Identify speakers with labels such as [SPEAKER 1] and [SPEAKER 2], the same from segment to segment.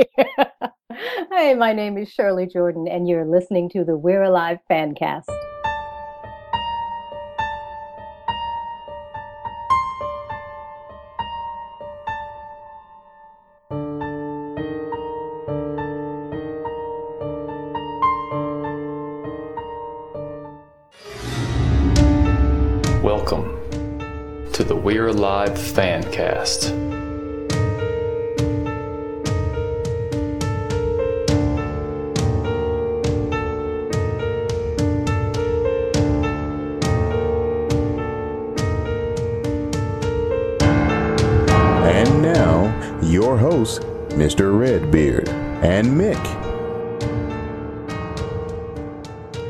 [SPEAKER 1] hey, my name is Shirley Jordan, and you're listening to the We're Alive Fancast.
[SPEAKER 2] Welcome to the We're Alive Fancast.
[SPEAKER 3] Mr. Redbeard and Mick.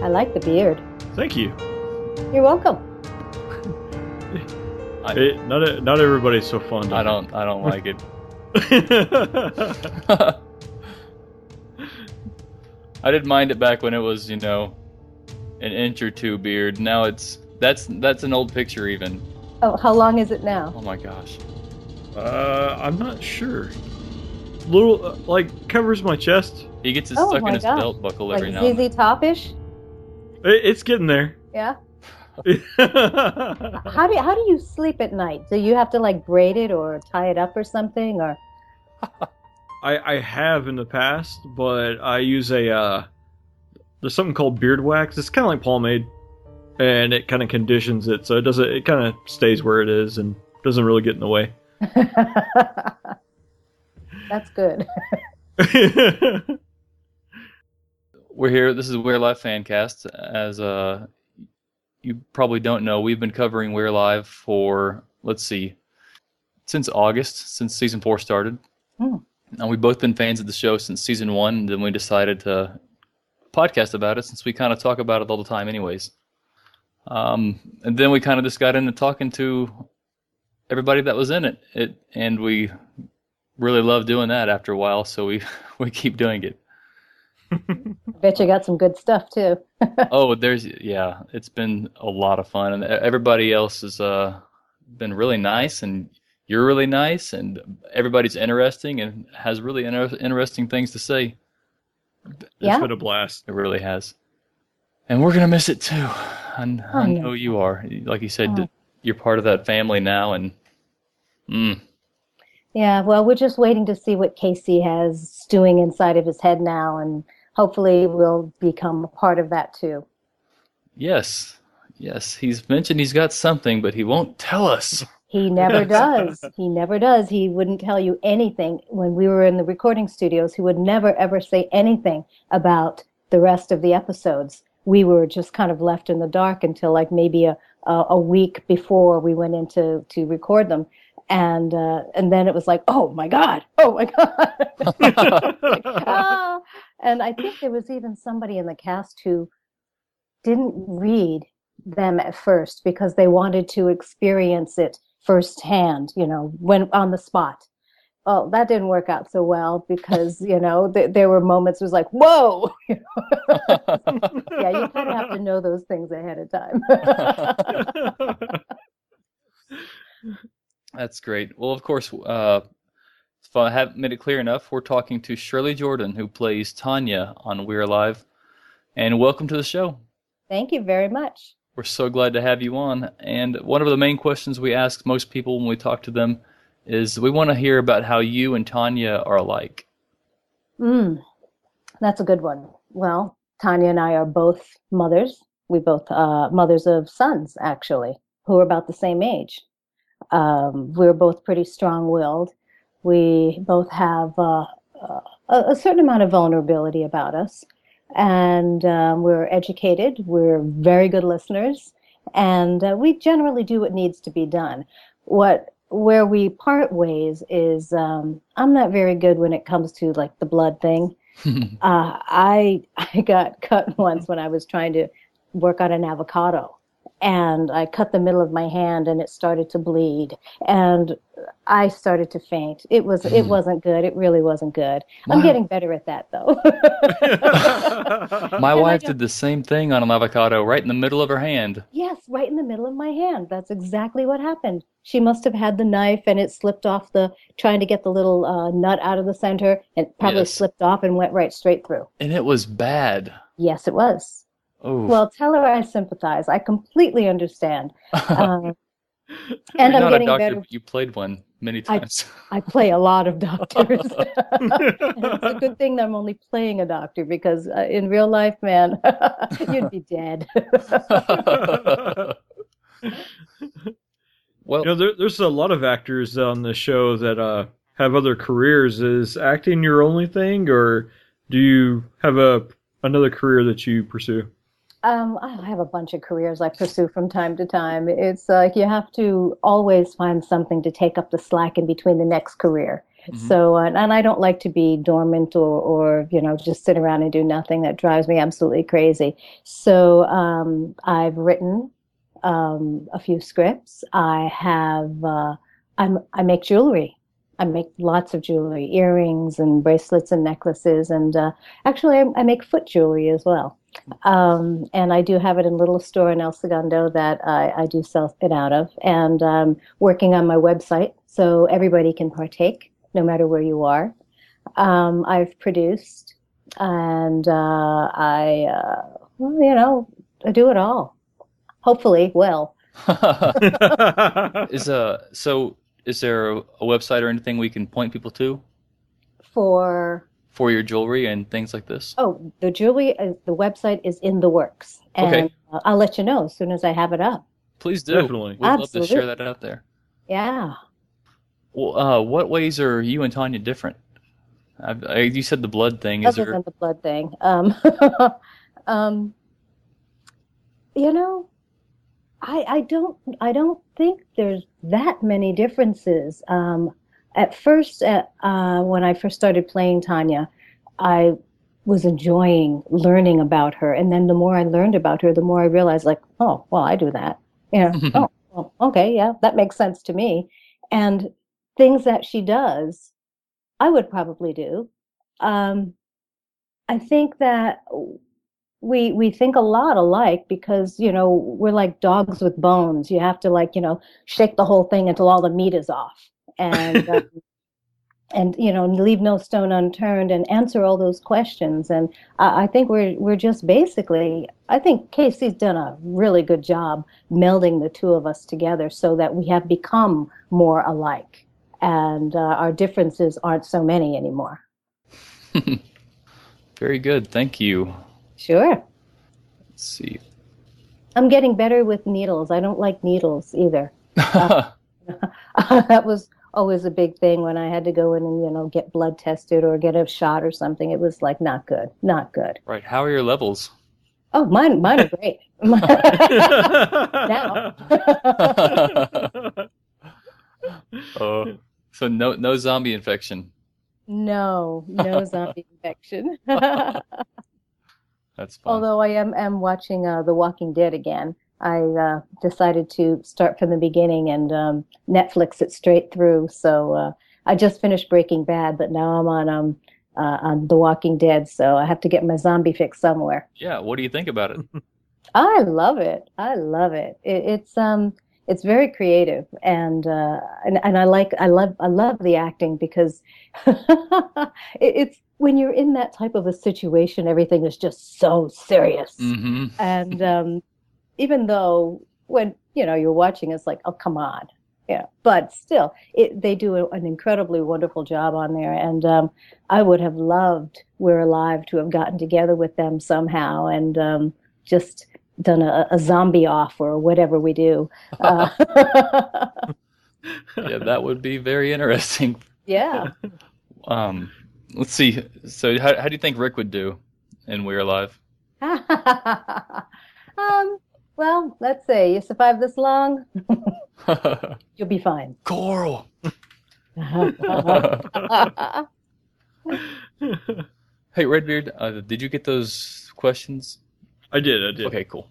[SPEAKER 1] I like the beard.
[SPEAKER 4] Thank you.
[SPEAKER 1] You're welcome.
[SPEAKER 2] I-
[SPEAKER 4] It, not not everybody's so fond
[SPEAKER 2] I don't I don't like it.
[SPEAKER 4] it.
[SPEAKER 2] I didn't mind it back when it was, you know, an inch or two beard. Now it's that's that's an old picture even.
[SPEAKER 1] Oh, how long is it now?
[SPEAKER 2] Oh my gosh.
[SPEAKER 4] uh, I'm not sure. Little uh, like covers my chest.
[SPEAKER 2] He gets it
[SPEAKER 1] Oh
[SPEAKER 2] stuck in his
[SPEAKER 1] gosh.
[SPEAKER 2] belt buckle
[SPEAKER 1] Like
[SPEAKER 2] every now and then.
[SPEAKER 1] ZZ Topish?
[SPEAKER 4] It, it's getting there.
[SPEAKER 1] Yeah. How do you, how do you sleep at night? Do you have to like braid it or tie it up or something or?
[SPEAKER 4] I I have in the past, but I use a uh, there's something called beard wax. It's kind of like pomade, and it kind of conditions it so it doesn't. It kind of stays where it is and doesn't really get in the way.
[SPEAKER 1] That's good.
[SPEAKER 2] We're here. This is We're Alive Fancast. As uh, you probably don't know, we've been covering We're Alive for let's see, since August, since season four started.
[SPEAKER 1] Hmm.
[SPEAKER 2] And we've both been fans of the show since season one. And then we decided to podcast about it since we kind of talk about it all the time, anyways. Um, and then we kind of just got into talking to everybody that was in it. It and we really love doing that after a while, so we we keep doing it.
[SPEAKER 1] Bet you got some good stuff too.
[SPEAKER 2] oh, there's yeah, it's been a lot of fun, and everybody else has uh, been really nice, and you're really nice, and everybody's interesting and has really inter- interesting things to say.
[SPEAKER 1] Yeah.
[SPEAKER 4] It's been a blast.
[SPEAKER 2] It really has, and we're gonna miss it too. And
[SPEAKER 1] Oh,
[SPEAKER 2] I
[SPEAKER 1] yeah.
[SPEAKER 2] know you are. Like you said,
[SPEAKER 1] Oh.
[SPEAKER 2] you're part of that family now, and mm,
[SPEAKER 1] Yeah, well, we're just waiting to see what Casey has stewing inside of his head now, and hopefully we'll become a part of that too.
[SPEAKER 2] yes, yes, he's mentioned he's got something, but he won't tell us.
[SPEAKER 1] He never does. He never does. He wouldn't tell you anything when we were in the recording studios. He would never ever say anything about the rest of the episodes. We were just kind of left in the dark until like maybe a a, a week before we went into to record them, and uh, and then it was like, oh my god, oh my god. Like, ah. And I think there was even somebody in the cast who didn't read them at first because they wanted to experience it firsthand, you know, when on the spot. Well, that didn't work out so well because, you know, th- there were moments it was like, whoa, yeah, you kind of have to know those things ahead of time.
[SPEAKER 2] That's great. Well, of course, uh, if I haven't made it clear enough, we're talking to Shirley Jordan, who plays Tanya on We're Alive. And welcome to the show.
[SPEAKER 1] Thank you very much.
[SPEAKER 2] We're so glad to have you on. And one of the main questions we ask most people when we talk to them is we want to hear about how you and Tanya are alike.
[SPEAKER 1] Mm, that's a good one. Well, Tanya and I are both mothers. We both uh, mothers of sons, actually, who are about the same age. Um, we're both pretty strong-willed. We both have uh, uh, a, a certain amount of vulnerability about us, and um, we're educated. We're very good listeners, and uh, we generally do what needs to be done. What where we part ways is um, I'm not very good when it comes to like the blood thing. Uh, I I got cut once when I was trying to work on an avocado, and I cut the middle of my hand and it started to bleed and I started to faint. It was it wasn't good. It really wasn't good. I'm getting better at that though.
[SPEAKER 2] My
[SPEAKER 1] And
[SPEAKER 2] wife did the same thing on an avocado right in the middle of her hand.
[SPEAKER 1] yes, right in the middle of my hand. That's exactly what happened. She must have had the knife and it slipped off the trying to get the little uh, nut out of the center and probably
[SPEAKER 2] Yes.
[SPEAKER 1] slipped off and went right straight through.
[SPEAKER 2] And it was bad.
[SPEAKER 1] Yes, it was.
[SPEAKER 2] Oh,
[SPEAKER 1] Well, tell her I sympathize. I completely understand. Um, and
[SPEAKER 2] You're
[SPEAKER 1] I'm getting
[SPEAKER 2] a doctor,
[SPEAKER 1] better.
[SPEAKER 2] but you played one many
[SPEAKER 1] I-
[SPEAKER 2] times.
[SPEAKER 1] I play a lot of doctors. it's a good thing that I'm only playing a doctor because uh, in real life, man, you'd be dead.
[SPEAKER 2] well,
[SPEAKER 4] You know, there, there's a lot of actors on the show that uh, have other careers. Is acting your only thing, or do you have a another career that you pursue?
[SPEAKER 1] Um, I have a bunch of careers I pursue from time to time. It's like you have to always find something to take up the slack in between the next career.
[SPEAKER 2] Mhm.
[SPEAKER 1] So, uh, and I don't like to be dormant or, or, you know, just sit around and do nothing. That drives me absolutely crazy. So, um, I've written um, a few scripts. I have, uh, I'm, I make jewelry. I make lots of jewelry, earrings and bracelets and necklaces. And uh, actually, I, I make foot jewelry as well. Um, and I do have it in a little store in El Segundo that I, I do sell it out of. And um, working on my website so everybody can partake no matter where you are. Um, I've produced and uh, I, uh, well, you know, I do it all. Hopefully, well.
[SPEAKER 2] is uh so is there a website or anything we can point people to
[SPEAKER 1] For
[SPEAKER 2] for your jewelry and things like this?
[SPEAKER 1] oh, the jewelry, uh, the website is in the works, and
[SPEAKER 2] Okay.
[SPEAKER 1] uh, I'll let you know as soon as I have it up.
[SPEAKER 2] Please do.
[SPEAKER 4] Definitely.
[SPEAKER 2] We'd love to share
[SPEAKER 1] Absolutely.
[SPEAKER 2] that out there.
[SPEAKER 1] Yeah.
[SPEAKER 2] Well, uh, what ways are you and Tanya different? I, I, you said the blood thing. Is
[SPEAKER 1] other
[SPEAKER 2] there?
[SPEAKER 1] than the blood thing. Um, um, you know, I I don't I don't think there's that many differences. Um, at first, uh, uh, when I first started playing Tanya, I was enjoying learning about her, and then the more I learned about her, the more I realized, like, oh, well, I do that. You know, oh, well, okay, yeah, that makes sense to me. And things that she does, I would probably do. Um, I think that we we think a lot alike because you know we're like dogs with bones. You have to like you know shake the whole thing until all the meat is off, and um, and you know leave no stone unturned and answer all those questions. And I, I think we're we're just basically. I think Casey's done a really good job melding the two of us together so that we have become more alike, and uh, our differences aren't so many anymore.
[SPEAKER 2] Very good. Thank you.
[SPEAKER 1] Sure.
[SPEAKER 2] Let's see.
[SPEAKER 1] I'm getting better with needles. I don't like needles either. that was always a big thing when I had to go in and, you know, get blood tested or get a shot or something. It was like not good. Not good.
[SPEAKER 2] right. How are your levels?
[SPEAKER 1] Oh, mine mine are great. now.
[SPEAKER 2] Oh, so no no zombie infection.
[SPEAKER 1] no, no zombie infection.
[SPEAKER 2] That's fine.
[SPEAKER 1] Although I am am watching uh, The Walking Dead again. I uh, decided to start from the beginning and um, Netflix it straight through. So uh, I just finished Breaking Bad, but now I'm on um uh, on The Walking Dead. So I have to get my zombie fix somewhere.
[SPEAKER 2] yeah. What do you think about it?
[SPEAKER 1] I love it. I love it. it it's um it's very creative and uh and, and I like I love I love the acting because it, it's when you're in that type of a situation everything is just so serious.
[SPEAKER 2] hmm
[SPEAKER 1] And um even though when you know you're watching it's like oh come on. Yeah, but still it they do a, an incredibly wonderful job on there and um I would have loved We're Alive to have gotten together with them somehow and um just done a, a zombie off or whatever we do. Uh,
[SPEAKER 2] Yeah, that would be very interesting.
[SPEAKER 1] yeah.
[SPEAKER 2] Um, let's see. So, how how do you think Rick would do in We're Alive?
[SPEAKER 1] um, well, let's say you survive this long, you'll be fine.
[SPEAKER 2] Coral. hey, Redbeard, uh, did you get those questions?
[SPEAKER 4] I did. I did.
[SPEAKER 2] Okay, cool.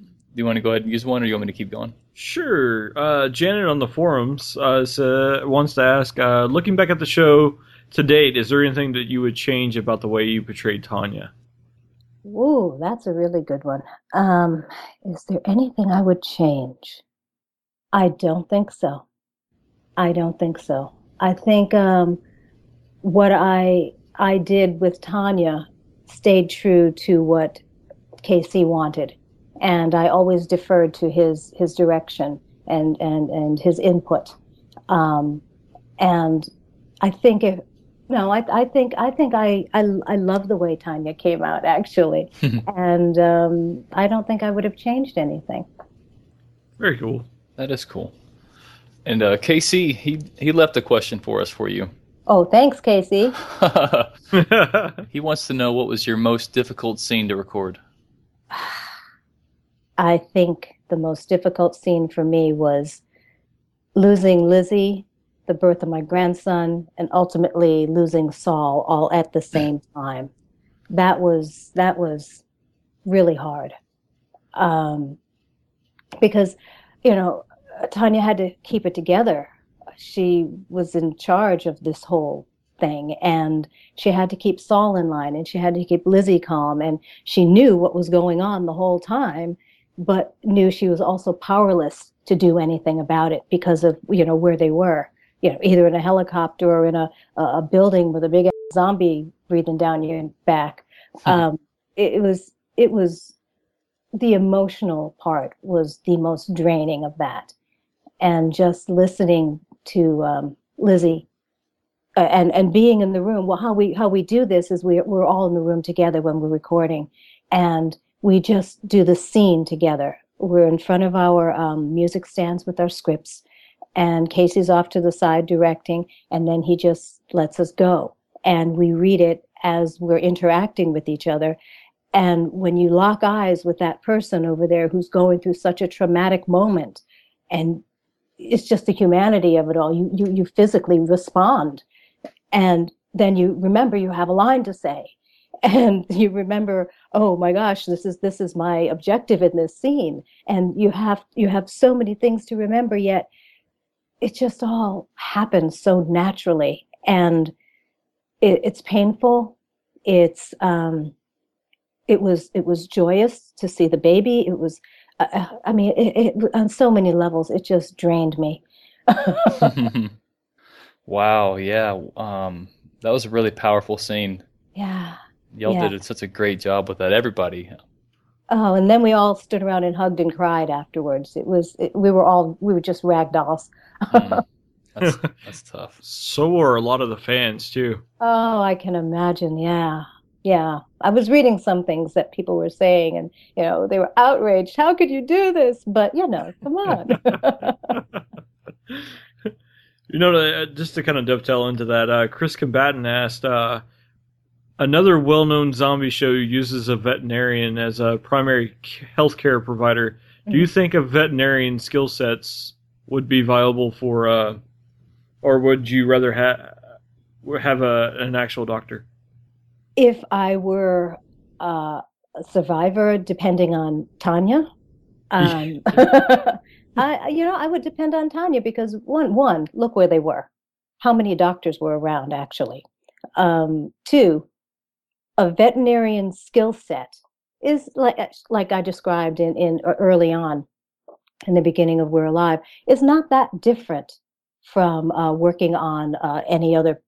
[SPEAKER 2] Do you want to go ahead and use one, or you want me to keep going?
[SPEAKER 4] Sure. Uh, Janet on the forums uh, sa- wants to ask, uh, looking back at the show to date, is there anything that you would change about the way you portrayed Tanya?
[SPEAKER 1] Ooh, that's a really good one. Um, is there anything I would change? I don't think so. I don't think so. I think um, what I I did with Tanya stayed true to what KC wanted, and I always deferred to his his direction and and and his input. Um, and I think if no, I, I think I think I, I I love the way Tanya came out actually, and um, I don't think I would have changed anything.
[SPEAKER 4] Very cool.
[SPEAKER 2] That is cool. And uh, KC, he he left a question for us for you.
[SPEAKER 1] Oh, thanks, Casey.
[SPEAKER 2] he wants to know what was your most difficult scene to record.
[SPEAKER 1] I think the most difficult scene for me was losing Lizzie, the birth of my grandson, and ultimately losing Saul all at the same time. That was that was really hard, um, because you know Tanya had to keep it together. She was in charge of this whole thing and she had to keep Saul in line and she had to keep Lizzie calm and she knew what was going on the whole time but knew she was also powerless to do anything about it because of you know where they were you know either in a helicopter or in a a building with a big zombie breathing down your back um, it, it was it was the emotional part was the most draining of that and just listening to um, Lizzie uh, and and being in the room. Well, how we how we do this is we we're all in the room together when we're recording, and we just do the scene together. We're in front of our um, music stands with our scripts, and Casey's off to the side directing, and then he just lets us go, and we read it as we're interacting with each other. And when you lock eyes with that person over there who's going through such a traumatic moment, and it's just the humanity of it all. You you you physically respond, and then you remember you have a line to say, and you remember, oh my gosh, this is this is my objective in this scene, and you have you have so many things to remember. Yet it just all happens so naturally, and it, it's painful. It's um, it was it was joyous to see the baby. It was I, I mean, it, it, on so many levels, it just drained me.
[SPEAKER 2] wow. Yeah. Um, that was a really powerful scene.
[SPEAKER 1] Yeah.
[SPEAKER 2] Y'all
[SPEAKER 1] yeah.
[SPEAKER 2] did such a great job with that. Everybody.
[SPEAKER 1] Oh, and then we all stood around and hugged and cried afterwards. It was it, we were all we were just rag dolls.
[SPEAKER 2] mm. that's, that's tough.
[SPEAKER 4] So were a lot of the fans too.
[SPEAKER 1] Oh, I can imagine. Yeah, yeah i was reading some things that people were saying and you know they were outraged how could you do this but you know come on
[SPEAKER 4] you know uh, just to kind of dovetail into that uh, chris combatant asked uh, another well-known zombie show uses a veterinarian as a primary healthcare provider mm-hmm. do you think a veterinarian skill sets would be viable for uh, or would you rather ha- have a, an actual doctor
[SPEAKER 1] if I were uh, a survivor, depending on Tanya, um, I, you know, I would depend on Tanya because one, one, look where they were. How many doctors were around, actually? Um, two, a veterinarian skill set is like like I described in, in early on in the beginning of We're Alive is not that different from uh, working on uh, any other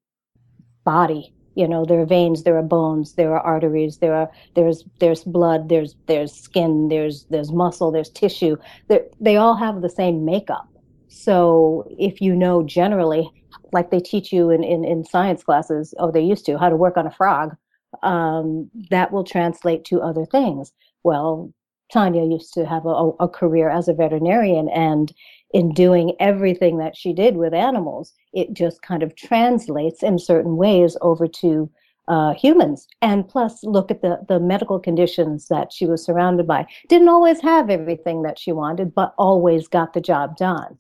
[SPEAKER 1] body. You know there are veins there are bones there are arteries there are there's there's blood there's there's skin there's there's muscle there's tissue. They they all have the same makeup. So if you know generally like they teach you in, in, in science classes oh they used to how to work on a frog um, that will translate to other things well tanya used to have a, a career as a veterinarian and in doing everything that she did with animals, it just kind of translates in certain ways over to uh, humans. And plus, look at the, the medical conditions that she was surrounded by. Didn't always have everything that she wanted, but always got the job done.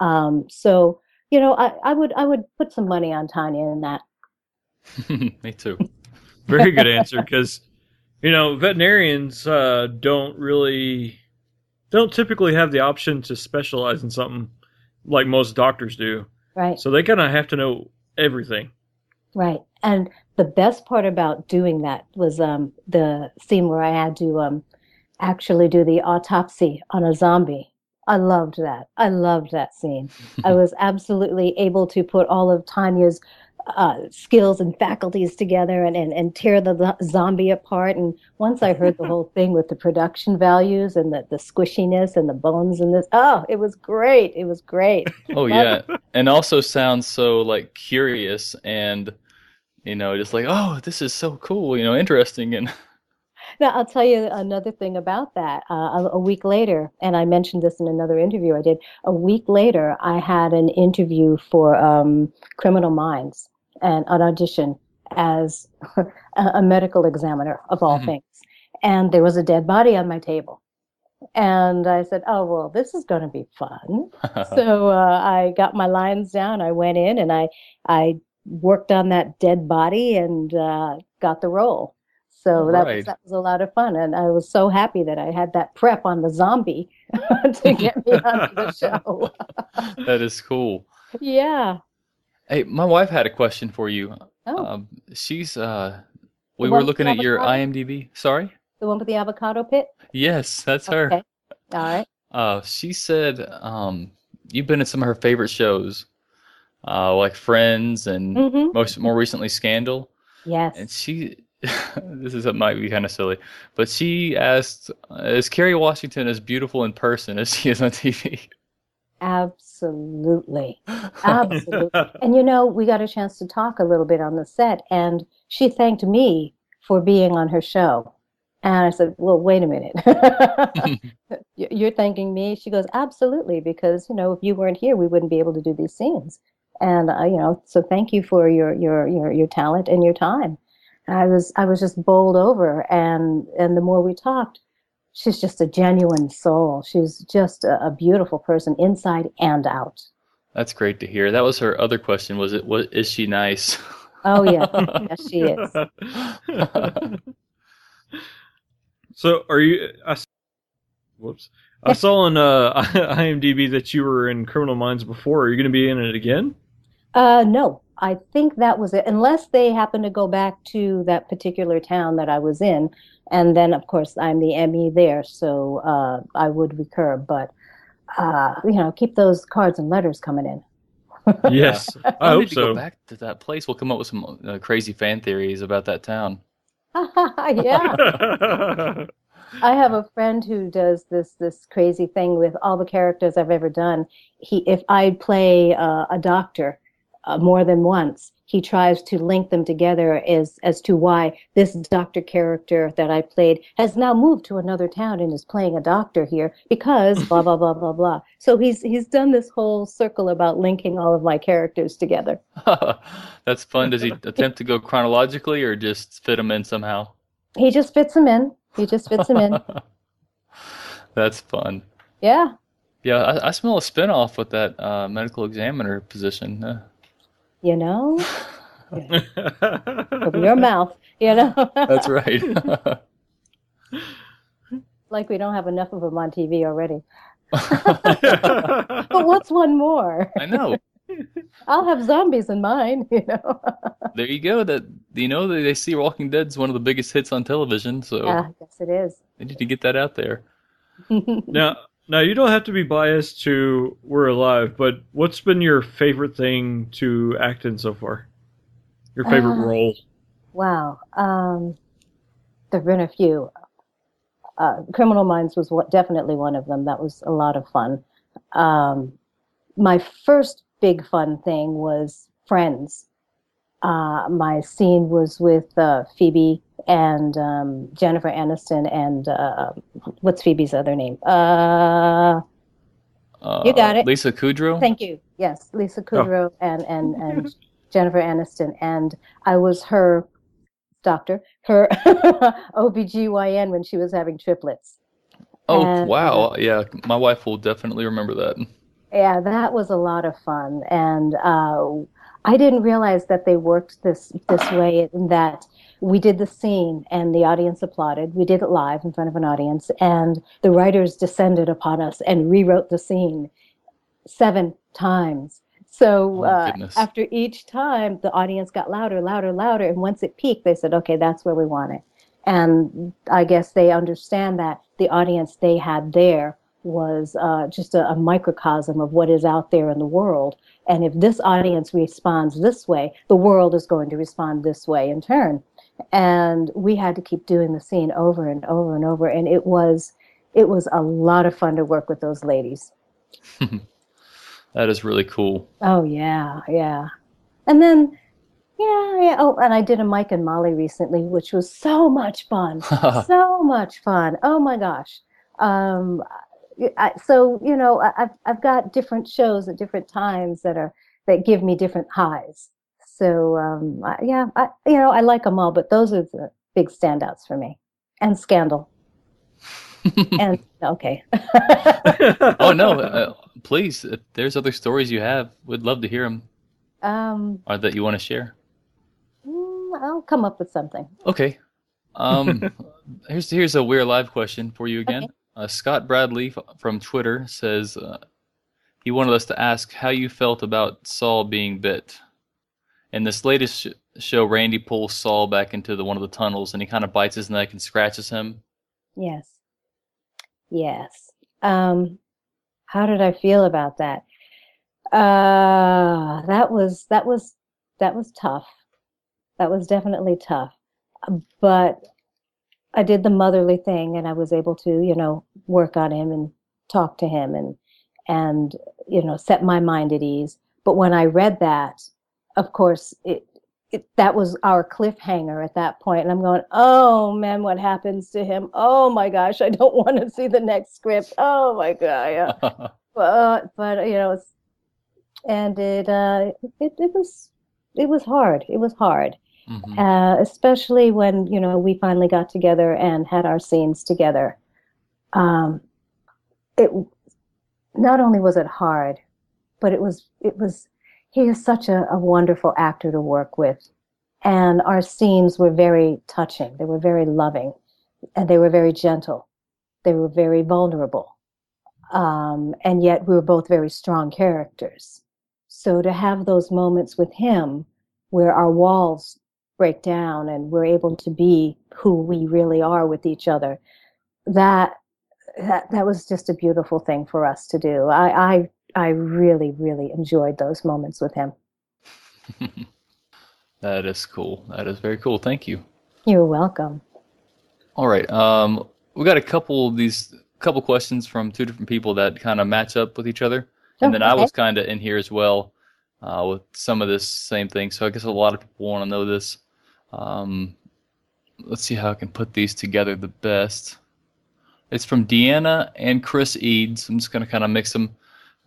[SPEAKER 1] Um, so, you know, I, I would I would put some money on Tanya in that.
[SPEAKER 2] Me too.
[SPEAKER 4] Very good answer because, you know, veterinarians uh, don't really don't typically have the option to specialize in something like most doctors do.
[SPEAKER 1] Right.
[SPEAKER 4] So they kind of have to know everything.
[SPEAKER 1] Right. And the best part about doing that was um, the scene where I had to um, actually do the autopsy on a zombie. I loved that. I loved that scene. I was absolutely able to put all of Tanya's uh, skills and faculties together and, and, and tear the zombie apart. And once I heard the whole thing with the production values and the, the squishiness and the bones and this, oh, it was great. It was great.
[SPEAKER 2] Oh yeah, and also sounds so like curious and you know just like oh this is so cool you know interesting and
[SPEAKER 1] Now, I'll tell you another thing about that. Uh, a, a week later, and I mentioned this in another interview I did, a week later, I had an interview for um, Criminal Minds and an audition as a, medical examiner, of all
[SPEAKER 2] Mhm.
[SPEAKER 1] things. And there was a dead body on my table. And I said, oh, well, this is going to be fun. so uh, I got my lines down. I went in and I I worked on that dead body and uh, got the role. So that
[SPEAKER 2] Right.
[SPEAKER 1] was that was a lot of fun, and I was so happy that I had that prep on the zombie to get me onto the show.
[SPEAKER 2] that is cool.
[SPEAKER 1] yeah.
[SPEAKER 2] Hey, my wife had a question for you.
[SPEAKER 1] Oh,
[SPEAKER 2] Um, she's uh, we were looking at your? IMDb. Sorry.
[SPEAKER 1] the one with the avocado pit.
[SPEAKER 2] Yes, that's her.
[SPEAKER 1] Okay. All right.
[SPEAKER 2] Uh, she said um, you've been in some of her favorite shows, uh, like Friends and
[SPEAKER 1] hmm
[SPEAKER 2] most more recently Scandal.
[SPEAKER 1] Yes.
[SPEAKER 2] And she, this is it might be kind of silly, but she asked, "Is Kerry Washington as beautiful in person as she is on TV?"
[SPEAKER 1] Absolutely. Absolutely. And you know, we got a chance to talk a little bit on the set, and she thanked me for being on her show. And I said, Well, wait a minute. You- You're thanking me? She goes, Absolutely, because, you know, if you weren't here, we wouldn't be able to do these scenes. And, uh, you know, so thank you for your, your, your, your talent and your time. I was, I was just bowled over. And, and the more we talked, she's just a genuine soul. She's just a, a beautiful person inside and out.
[SPEAKER 2] That's great to hear. That was her other question. Was it? Was is she nice?
[SPEAKER 1] Oh, yeah. yes, she is.
[SPEAKER 4] so are you? I, s- whoops. I saw on uh, IMDb that you were in Criminal Minds before. Are you going to be in it again?
[SPEAKER 1] Uh, no, I think that was it. Unless they happen to go back to that particular town that I was in, and then of course I'm the ME there, so uh, I would recur. But uh, you know, keep those cards and letters coming in.
[SPEAKER 4] Yes, I
[SPEAKER 2] I
[SPEAKER 4] hope
[SPEAKER 2] need to go
[SPEAKER 4] so.
[SPEAKER 2] back to that place. We'll come up with some uh, crazy fan theories about that town.
[SPEAKER 1] yeah, I have a friend who does this this crazy thing with all the characters I've ever done. He, if I play uh, a doctor uh, more than once, he tries to link them together as as to why this doctor character that I played has now moved to another town and is playing a doctor here because blah blah blah blah blah. So he's he's done this whole circle about linking all of my characters together.
[SPEAKER 2] That's fun. Does he attempt to go chronologically or just fit them in somehow?
[SPEAKER 1] He just fits them in. He just fits them in.
[SPEAKER 2] That's fun.
[SPEAKER 1] Yeah.
[SPEAKER 2] Yeah, I, I smell a spinoff with that uh, medical examiner position. Uh,
[SPEAKER 1] You know, from your mouth, you know.
[SPEAKER 2] that's right.
[SPEAKER 1] like we don't have enough of them on TV already. But what's one more?
[SPEAKER 2] I know.
[SPEAKER 1] I'll have zombies in mine, you know.
[SPEAKER 2] There you go. That you know they, they see Walking Dead is one of the biggest hits on television, so
[SPEAKER 1] Yeah, yes it is.
[SPEAKER 2] they need to get that out there.
[SPEAKER 4] now, now you don't have to be biased to We're Alive, but what's been your favorite thing to act in so far? Your favorite
[SPEAKER 1] Uh,
[SPEAKER 4] role?
[SPEAKER 1] Wow. Um, there've been a few. Uh, Criminal Minds was what, definitely one of them. That was a lot of fun. Um, my first big fun thing was Friends. Uh, my scene was with uh, Phoebe and um, Jennifer Aniston and uh, what's Phoebe's other name? Uh,
[SPEAKER 2] Uh,
[SPEAKER 1] You got it.
[SPEAKER 2] Lisa Kudrow.
[SPEAKER 1] Thank you. Yes, Lisa Kudrow and and and Jennifer Aniston, and I was her doctor, her OBGYN when she was having triplets.
[SPEAKER 2] oh
[SPEAKER 1] and,
[SPEAKER 2] wow, yeah, my wife will definitely remember that.
[SPEAKER 1] Yeah, that was a lot of fun, and uh, I didn't realize that they worked this this way. In that we did the scene and the audience applauded. We did it live in front of an audience, and the writers descended upon us and rewrote the scene seven times. So
[SPEAKER 2] Oh,
[SPEAKER 1] uh, after each time, the audience got louder, louder, louder. And once it peaked, they said, okay, that's where we want it. And I guess they understand that the audience they had there was uh, just a, a microcosm of what is out there in the world. And if this audience responds this way, the world is going to respond this way in turn. And we had to keep doing the scene over and over and over. And it was, it was a lot of fun to work with those ladies.
[SPEAKER 2] That is really cool.
[SPEAKER 1] Oh yeah, yeah. And then yeah, yeah. Oh, and I did a Mike and Molly recently, which was so much fun. so much fun. Oh my gosh. Um, I, so you know, I- I've I've got different shows at different times that are that give me different highs. So um, I, yeah, I, you know, I like them all, but those are the big standouts for me. And Scandal. and okay.
[SPEAKER 2] oh no, uh, please. If there's other stories you have, we'd love to hear them
[SPEAKER 1] um,
[SPEAKER 2] or that you want to share.
[SPEAKER 1] mm, I'll come up with something.
[SPEAKER 2] Okay. Um, here's here's a weird live question for you again.
[SPEAKER 1] Okay.
[SPEAKER 2] Uh, Scott Bradley f- from Twitter says uh, he wanted us to ask how you felt about Saul being bit. In this latest sh- show, Randy pulls Saul back into the one of the tunnels, and he kind of bites his neck and scratches him.
[SPEAKER 1] Yes. Yes. Um, how did I feel about that? Uh, that was that was that was tough. That was definitely tough. But I did the motherly thing and I was able to, you know, work on him and talk to him and and you know, set my mind at ease. But when I read that, of course, it it, that was our cliffhanger at that point. And I'm going, oh man, what happens to him? Oh my gosh, I don't want to see the next script. Oh my god, yeah. but but you know, it's, and it uh, it it was it was hard. It was hard,
[SPEAKER 2] Mhm.
[SPEAKER 1] uh, especially when you know we finally got together and had our scenes together. Um, it not only was it hard, but it was it was he is such a, a wonderful actor to work with. And our scenes were very touching. They were very loving and they were very gentle. They were very vulnerable. Um, and yet we were both very strong characters. So to have those moments with him where our walls break down and we're able to be who we really are with each other, that that, that was just a beautiful thing for us to do. I, I I really, really enjoyed those moments with him.
[SPEAKER 2] that is cool. That is very cool. Thank you.
[SPEAKER 1] You're welcome.
[SPEAKER 2] All right. Um, we got a couple of these couple questions from two different people that kind of match up with each other, and
[SPEAKER 1] Oh,
[SPEAKER 2] then I was kind of in here as well uh, with some of this same thing. So I guess a lot of people want to know this. Um, let's see how I can put these together the best. It's from Deanna and Chris Eads. I'm just going to kind of mix them.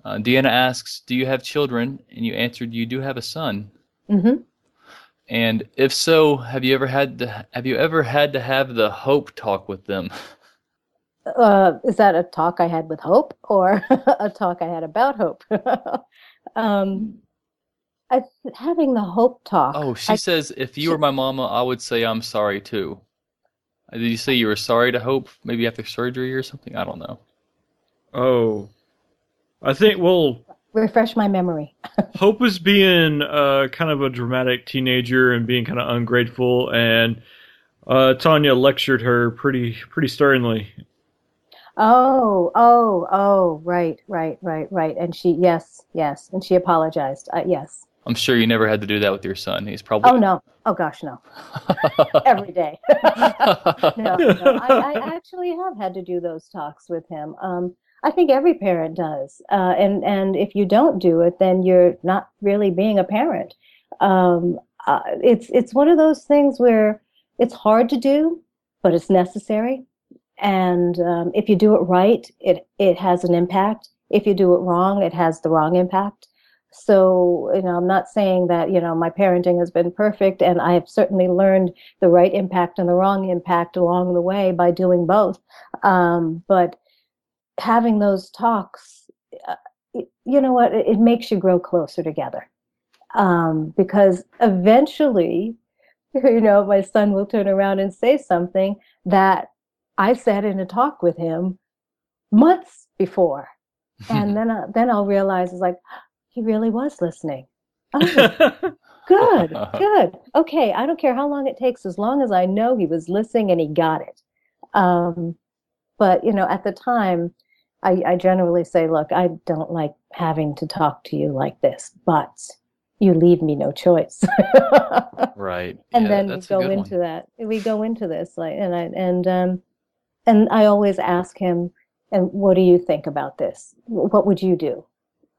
[SPEAKER 2] Uh, Deanna asks, "Do you have children?" And you answered, "You do have a son."
[SPEAKER 1] hmm
[SPEAKER 2] And if so, have you ever had to have you ever had to have the hope talk with them?
[SPEAKER 1] Uh, is that a talk I had with Hope or a talk I had about Hope? um, I, having the Hope talk.
[SPEAKER 2] Oh, she
[SPEAKER 1] I-
[SPEAKER 2] says if you were my mama, I would say I'm sorry too. Uh, Did you say you were sorry to Hope? Maybe after surgery or something? I don't know.
[SPEAKER 4] Oh, I think well,
[SPEAKER 1] refresh my memory.
[SPEAKER 4] Hope was being uh, kind of a dramatic teenager and being kind of ungrateful, and uh, Tanya lectured her pretty pretty sternly.
[SPEAKER 1] Oh, oh, oh, right, right, right, right. And she, yes, yes, and she apologized. Uh, yes.
[SPEAKER 2] I'm sure you never had to do that with your son. He's probably
[SPEAKER 1] Oh no. Oh gosh, no. Every day. no, no. I, I actually have had to do those talks with him. Um, I think every parent does, uh, and and if you don't do it, then you're not really being a parent. Um, uh, it's it's one of those things where it's hard to do, but it's necessary. And um, if you do it right, it it has an impact. If you do it wrong, it has the wrong impact. So, you know, I'm not saying that, you know, my parenting has been perfect, and I have certainly learned the right impact and the wrong impact along the way by doing both. Um, but having those talks, uh, it- you know what, it, it makes you grow closer together. Um, because eventually, you know, my son will turn around and say something that I said in a talk with him months before. And then, I, then I'll realize it's like, he really was listening. Oh, good, good. Okay, I don't care how long it takes, as long as I know he was listening and he got it. Um, but you know, at the time, I, I generally say, look, I don't like having to talk to you like this, but you leave me no choice.
[SPEAKER 2] right.
[SPEAKER 1] and
[SPEAKER 2] Yeah,
[SPEAKER 1] then we go into
[SPEAKER 2] one.
[SPEAKER 1] that. We go into this, like, and I and um, and I always ask him, and what do you think about this? What would you do?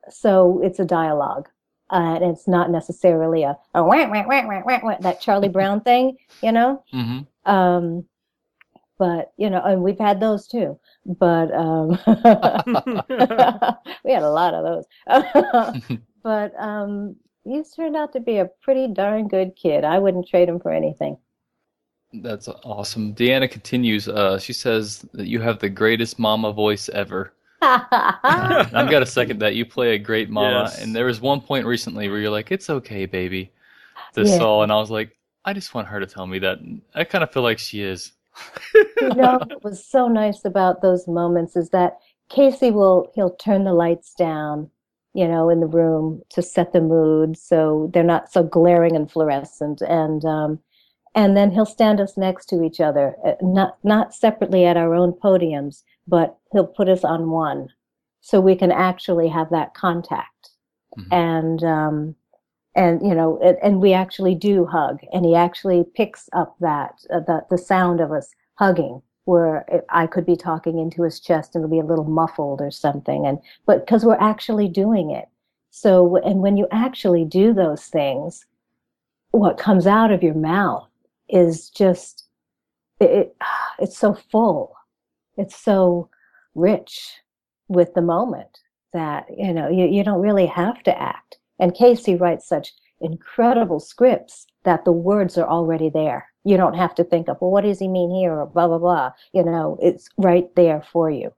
[SPEAKER 1] So it's a dialogue, uh, and it's not necessarily a, a wah, wah, wah, wah, wah, wah, that Charlie Brown thing, you know.
[SPEAKER 2] Mhm.
[SPEAKER 1] Um, but you know, and we've had those too. But um, we had a lot of those. but um, he's turned out to be a pretty darn good kid. I wouldn't trade him for anything.
[SPEAKER 2] That's awesome. Deanna continues. Uh, she says that you have the greatest mama voice ever. I've got to second that. You play a great mama.
[SPEAKER 4] Yes.
[SPEAKER 2] And there was one point recently where you're like, "It's okay, baby," This
[SPEAKER 1] Yeah.
[SPEAKER 2] Saul, and I was like, "I just want her to tell me that." I kind of feel like she is.
[SPEAKER 1] You know what was so nice about those moments is that Casey will he'll turn the lights down, you know, in the room to set the mood so they're not so glaring and fluorescent and um and then he'll stand us next to each other, uh, not not separately at our own podiums, but he'll put us on one so we can actually have that contact.
[SPEAKER 2] Mhm.
[SPEAKER 1] And um and you know and, and we actually do hug. And he actually picks up that uh, the the sound of us hugging where I could be talking into his chest and it'll be a little muffled or something. And but because we're actually doing it. So and when you actually do those things what comes out of your mouth is just it, it it's so full. It's so rich with the moment that you know you, you don't really have to act and casey writes such incredible scripts that the words are already there. You don't have to think of well what does he mean here? or blah blah blah. You know it's right there for you.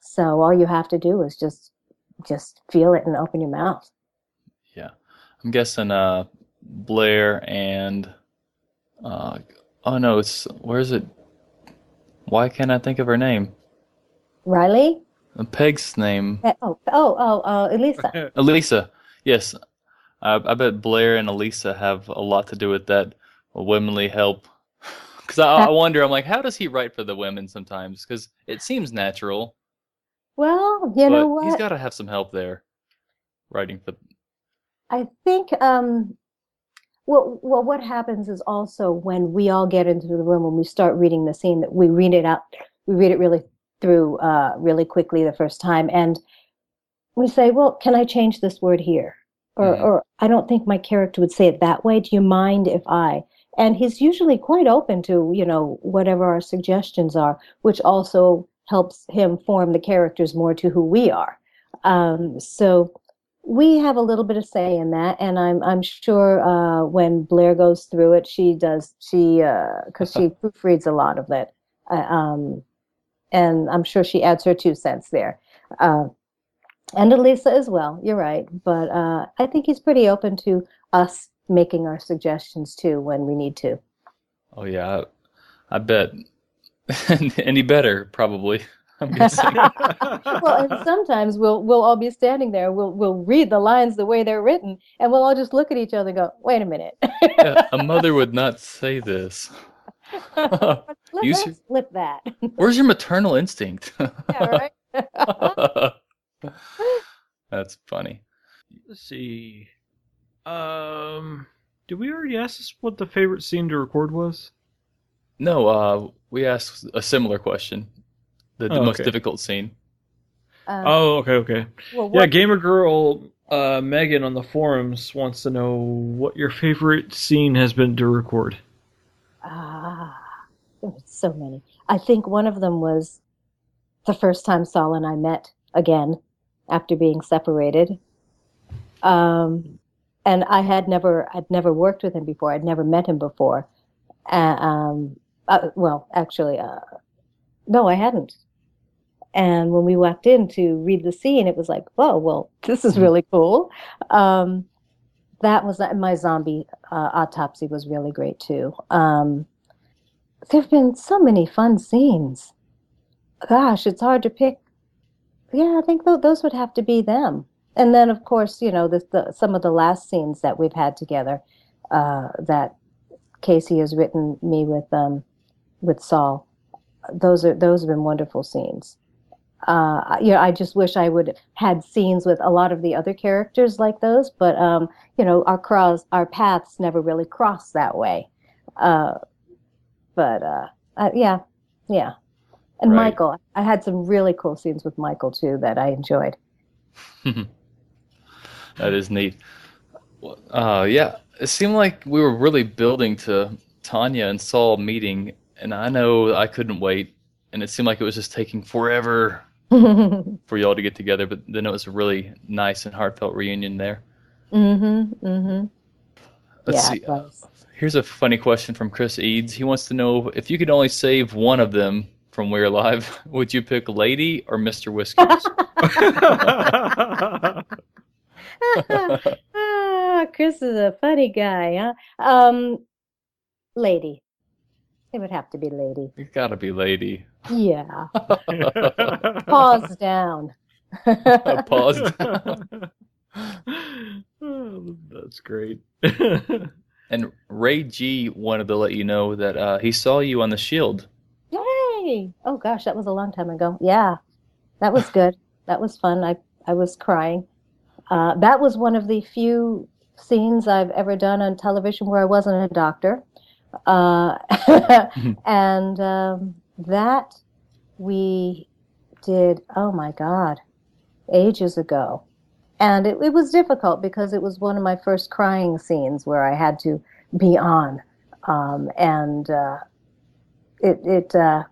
[SPEAKER 1] So all you have to do is just just feel it and open your mouth.
[SPEAKER 2] Yeah, I'm guessing uh, Blair and uh, oh no, it's where is it? Why can't I think of her name?
[SPEAKER 1] riley?
[SPEAKER 2] Peg's name,
[SPEAKER 1] oh oh oh uh, elisa.
[SPEAKER 2] Elisa. Yes, I, I bet Blair and Elisa have a lot to do with that womanly help. Because I, I wonder, I'm like, how does he write for the women sometimes? Because it seems natural,
[SPEAKER 1] well you know what
[SPEAKER 2] he's got to have some help there, writing for.
[SPEAKER 1] I think um, well, well, what happens is also when we all get into the room when we start reading the scene that we read it out, we read it really through uh, really quickly the first time, and we say, "Well, can I change this word here?" Or,
[SPEAKER 2] Mhm.
[SPEAKER 1] or I don't think my character would say it that way. Do you mind if I? And he's usually quite open to you know whatever our suggestions are, which also helps him form the characters more to who we are. Um, so we have a little bit of say in that, and I'm I'm sure uh, when Blair goes through it, she does she because she proofreads a lot of that, uh, um, and I'm sure she adds her two cents there, uh, and Elisa as well. You're right, but uh, I think he's pretty open to us making our suggestions too when we need to.
[SPEAKER 2] Oh yeah, I, I bet. Any better, probably. I'm guessing.
[SPEAKER 1] well, and sometimes we'll we'll all be standing there. We'll we'll read the lines the way they're written, and we'll all just look at each other and go, "Wait a minute."
[SPEAKER 2] Yeah, a mother would not say this.
[SPEAKER 1] Let,
[SPEAKER 2] Use
[SPEAKER 1] us
[SPEAKER 2] your-
[SPEAKER 1] flip that.
[SPEAKER 2] Where's your maternal instinct?
[SPEAKER 1] yeah, right.
[SPEAKER 2] That's funny.
[SPEAKER 4] Let's see. Um, did we already ask us what the favorite scene to record was?
[SPEAKER 2] No, uh, we asked a similar question. The, the
[SPEAKER 4] Oh,
[SPEAKER 2] most
[SPEAKER 4] okay.
[SPEAKER 2] difficult scene.
[SPEAKER 1] Um,
[SPEAKER 4] Oh, okay, okay.
[SPEAKER 1] well,
[SPEAKER 4] Yeah, Gamer Girl uh, Megan on the forums wants to know what your favorite scene has been to record.
[SPEAKER 1] Ah, there were so many. I think one of them was the first time Saul and I met again after being separated. Um, and I had never, I'd never worked with him before. I'd never met him before. Uh, um, uh, well, actually, uh, no, I hadn't. And when we walked in to read the scene, it was like, oh, well, this is really cool. Um, that was my zombie uh, autopsy was really great too. Um, there have been so many fun scenes. Gosh, it's hard to pick. Yeah, I think those would have to be them. And then, of course, you know, the, the, some of the last scenes that we've had together uh, that Casey has written me with um, with Saul. Those are those have been wonderful scenes. Uh, you know, I just wish I would had scenes with a lot of the other characters like those, but um, you know, our cross, our paths never really crossed that way. Uh, but uh, uh, yeah, yeah. And right. Michael, I had some really cool scenes with Michael too that I enjoyed.
[SPEAKER 2] that is neat. Uh, yeah, it seemed like we were really building to Tanya and Saul meeting, and I know I couldn't wait, and it seemed like it was just taking forever for y'all to get together. But then it was a really nice and heartfelt reunion there.
[SPEAKER 1] Mm-hmm. Mm-hmm.
[SPEAKER 2] Let's yeah, see. Here's a funny question from Chris Eads. He wants to know if you could only save one of them from We're Alive, would you pick Lady or Mr. Whiskers?
[SPEAKER 1] ah, Chris is a funny guy, huh? Um, lady. It would have to be lady.
[SPEAKER 2] It's got to be lady.
[SPEAKER 1] Yeah. Paws down.
[SPEAKER 2] Paws down.
[SPEAKER 4] oh, that's great.
[SPEAKER 2] and Ray G wanted to let you know that uh, he saw you on the Shield.
[SPEAKER 1] Oh gosh, that was a long time ago. Yeah, that was good. that was fun. I I was crying. Uh, that was one of the few scenes I've ever done on television where I wasn't a doctor. Uh, and um, that we did, oh my God, ages ago. And it, it, was difficult because it was one of my first crying scenes where I had to be on. Um, and uh, it, it, uh,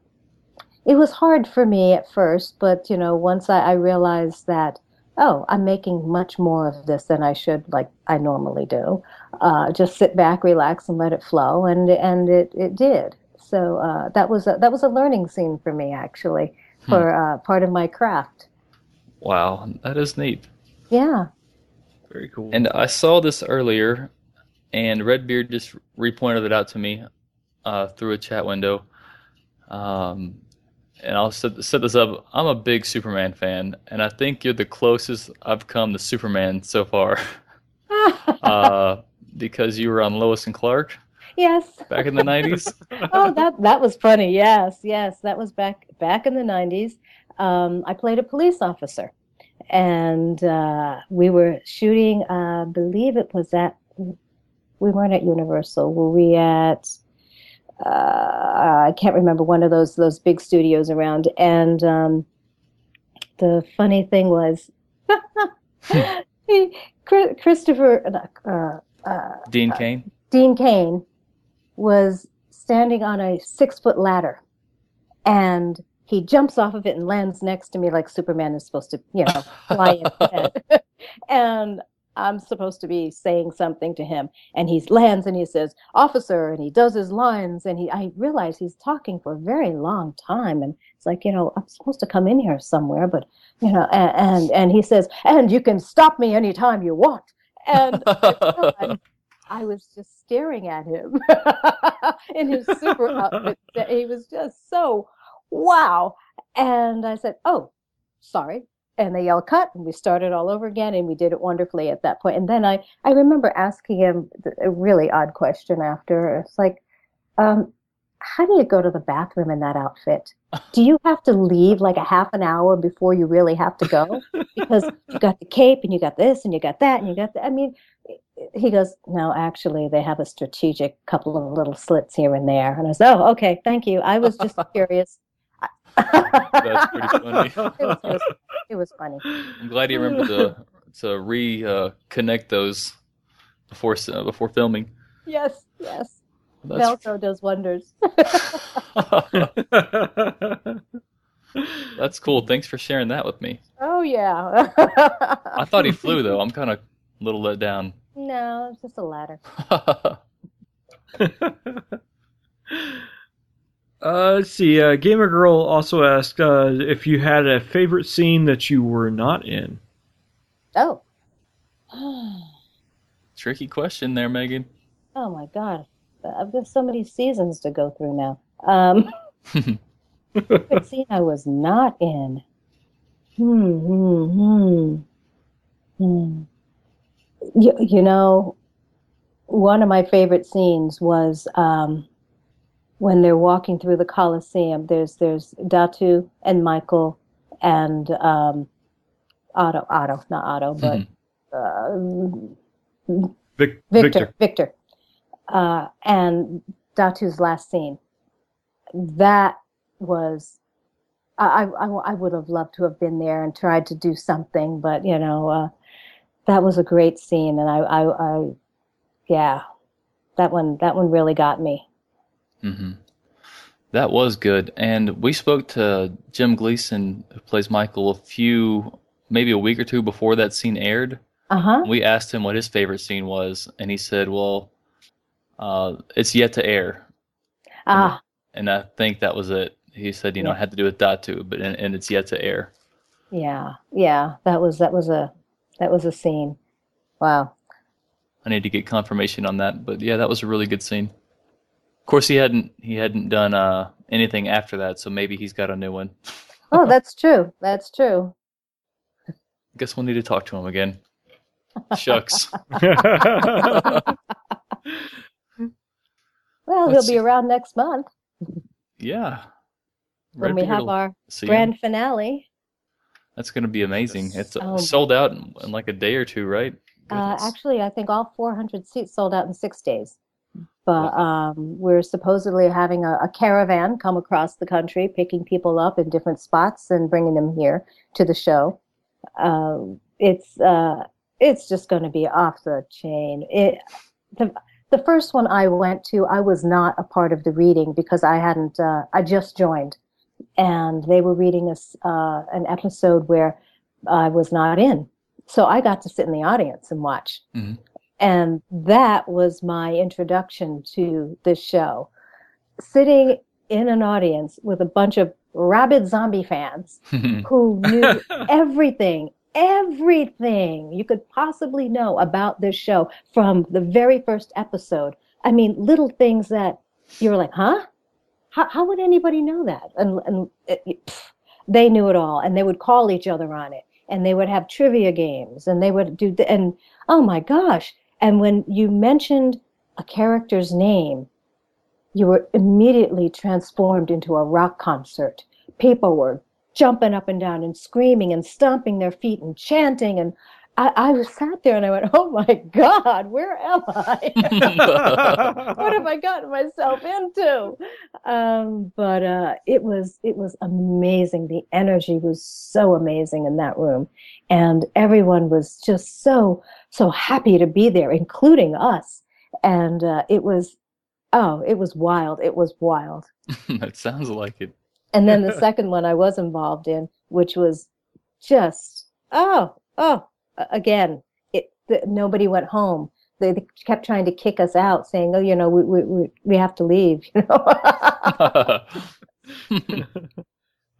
[SPEAKER 1] it was hard for me at first, but you know, once I, I realized that oh, I'm making much more of this than I should, like I normally do. Uh, just sit back, relax, and let it flow, and and it it did. So uh, that was a, that was a learning scene for me actually hmm. for hmm. uh, part of my craft.
[SPEAKER 2] Wow, that is neat.
[SPEAKER 1] Yeah.
[SPEAKER 4] Very cool.
[SPEAKER 2] And I saw this earlier, and Redbeard just repointed it out to me uh, through a chat window. Um, and I'll set, set this up. I'm a big Superman fan, and I think you're the closest I've come to Superman so far. uh, because you were on Lois and Clark.
[SPEAKER 1] Yes.
[SPEAKER 2] Back in the '90s.
[SPEAKER 1] oh, that that was funny. Yes, yes, that was back back in the '90s. Um, I played a police officer, and uh, we were shooting. Uh, I believe it was at. We weren't at Universal. Were we at? Uh, I can't remember one of those those big studios around. And um, the funny thing was, Christopher uh, uh,
[SPEAKER 2] Dean Cain.
[SPEAKER 1] Dean Cain was standing on a six foot ladder, and he jumps off of it and lands next to me like Superman is supposed to, you know, fly in and I'm supposed to be saying something to him. And he lands and he says, officer, and he does his lines. And he, I realize he's talking for a very long time. And it's like, you know, I'm supposed to come in here somewhere, but, you know, and, and, and he says, and you can stop me anytime you want. And I was just staring at him in his super outfit. He was just so wow. And I said, oh, sorry, and they yelled cut and we started all over again and we did it wonderfully at that point. And then i i remember asking him a really odd question after. It's like um, how do you go to the bathroom in that outfit? Do you have to leave like a half an hour before you really have to go? Because you got the cape and you got this and you got that and you got that i mean he goes no actually they have a strategic couple of little slits here and there. And i said oh okay thank you. I was just curious
[SPEAKER 2] that's pretty funny.
[SPEAKER 1] it, was, it was funny.
[SPEAKER 2] I'm glad you remember to to reconnect uh, those before uh, before filming.
[SPEAKER 1] Yes, yes. That's... Velcro does wonders.
[SPEAKER 2] That's cool. Thanks for sharing that with me.
[SPEAKER 1] Oh yeah.
[SPEAKER 2] I thought he flew though. I'm kind of a little let down.
[SPEAKER 1] No, it's just a ladder.
[SPEAKER 4] Uh, let's see. Uh, Gamer Girl also asked uh, if you had a favorite scene that you were not in.
[SPEAKER 1] Oh.
[SPEAKER 2] tricky question there, Megan.
[SPEAKER 1] Oh my God, I've got so many seasons to go through now. Um, favorite scene I was not in. Hmm, hmm, hmm. hmm. You, you know, one of my favorite scenes was um, when they're walking through the Coliseum. There's there's Datu and Michael and um, Otto, Otto, not Otto, but uh,
[SPEAKER 4] Vic-
[SPEAKER 1] Victor, Victor, uh, and Datu's last scene. That was, I, I, I would have loved to have been there and tried to do something, but you know, uh, that was a great scene, and I, I, I, yeah, that one, that one really got me.
[SPEAKER 2] Hmm That was good. And we spoke to Jim Gleason, who plays Michael, a few, maybe a week or two before that scene aired.
[SPEAKER 1] Uh huh.
[SPEAKER 2] We asked him what his favorite scene was, and he said, "Well, uh, it's yet to air."
[SPEAKER 1] Ah,
[SPEAKER 2] And I think that was it. He said, "You know,
[SPEAKER 1] Yeah.
[SPEAKER 2] it had to do with Datu, but and, and it's yet to air."
[SPEAKER 1] yeah, yeah. That was that was a that was a scene. Wow.
[SPEAKER 2] I need to get confirmation on that, but yeah, that was a really good scene. Of course, he hadn't he hadn't done uh, anything after that, so maybe he's got a new one.
[SPEAKER 1] Oh, that's true. That's true.
[SPEAKER 2] I Guess we'll need to talk to him again. Shucks.
[SPEAKER 1] Well,
[SPEAKER 2] Let's
[SPEAKER 1] he'll be around next month
[SPEAKER 2] yeah.
[SPEAKER 1] when
[SPEAKER 2] Red
[SPEAKER 1] we
[SPEAKER 2] Beard
[SPEAKER 1] have our
[SPEAKER 2] see him.
[SPEAKER 1] grand finale.
[SPEAKER 2] That's going to be amazing. It's uh,
[SPEAKER 1] Oh.
[SPEAKER 2] sold out in, in like a day or two, right?
[SPEAKER 1] Uh, actually, I think all 400 seats sold out in six days. But um, we're supposedly having a, a caravan come across the country, picking people up in different spots and bringing them here to the show. Uh, it's uh, it's just going to be off the chain. It the the first one I went to, I was not a part of the reading because I hadn't. Uh, I just joined, and they were reading us uh, an episode where I was not in. So I got to sit in the audience and watch.
[SPEAKER 2] Mhm.
[SPEAKER 1] And that was my introduction to this show. Sitting in an audience with a bunch of rabid zombie fans who knew everything, everything you could possibly know about this show from the very first episode. I mean, little things that you were like, huh? How, how would anybody know that? And, and it, pff, they knew it all, and they would call each other on it, and they would have trivia games, and they would do, th- and oh my gosh. And when you mentioned a character's name, you were immediately transformed into a rock concert. People were jumping up and down and screaming and stomping their feet and chanting. And I, I was sat there and I went, Oh my God, where am I? what have I gotten myself into? Um, but uh, it was it was amazing. The energy was so amazing in that room, and everyone was just so so happy to be there, including us. And uh, it was oh, it was wild. It was wild.
[SPEAKER 2] that sounds like it.
[SPEAKER 1] And then the second one I was involved in, which was just oh oh again, it the, nobody went home. They, they kept trying to kick us out, saying, "Oh, you know, we we we, we have to leave." You know.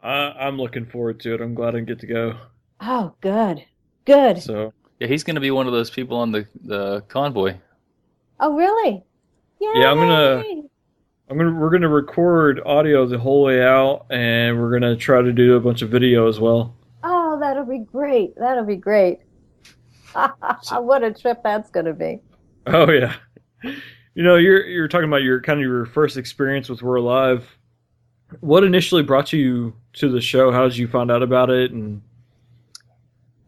[SPEAKER 4] I, I'm looking forward to it. I'm glad I get to go.
[SPEAKER 1] oh, good, good.
[SPEAKER 4] So
[SPEAKER 2] yeah, he's going to be one of those people on the the convoy.
[SPEAKER 1] Oh, really?
[SPEAKER 4] Yeah, I'm gonna- I'm gonna we're gonna record audio the whole way out, and we're gonna try to do a bunch of video as well.
[SPEAKER 1] Oh, that'll be great. That'll be great. what a trip that's going to be.
[SPEAKER 4] Oh yeah, you know you're you're talking about your kind of your first experience with We're Alive. What initially brought you to the show? How did you find out about it? And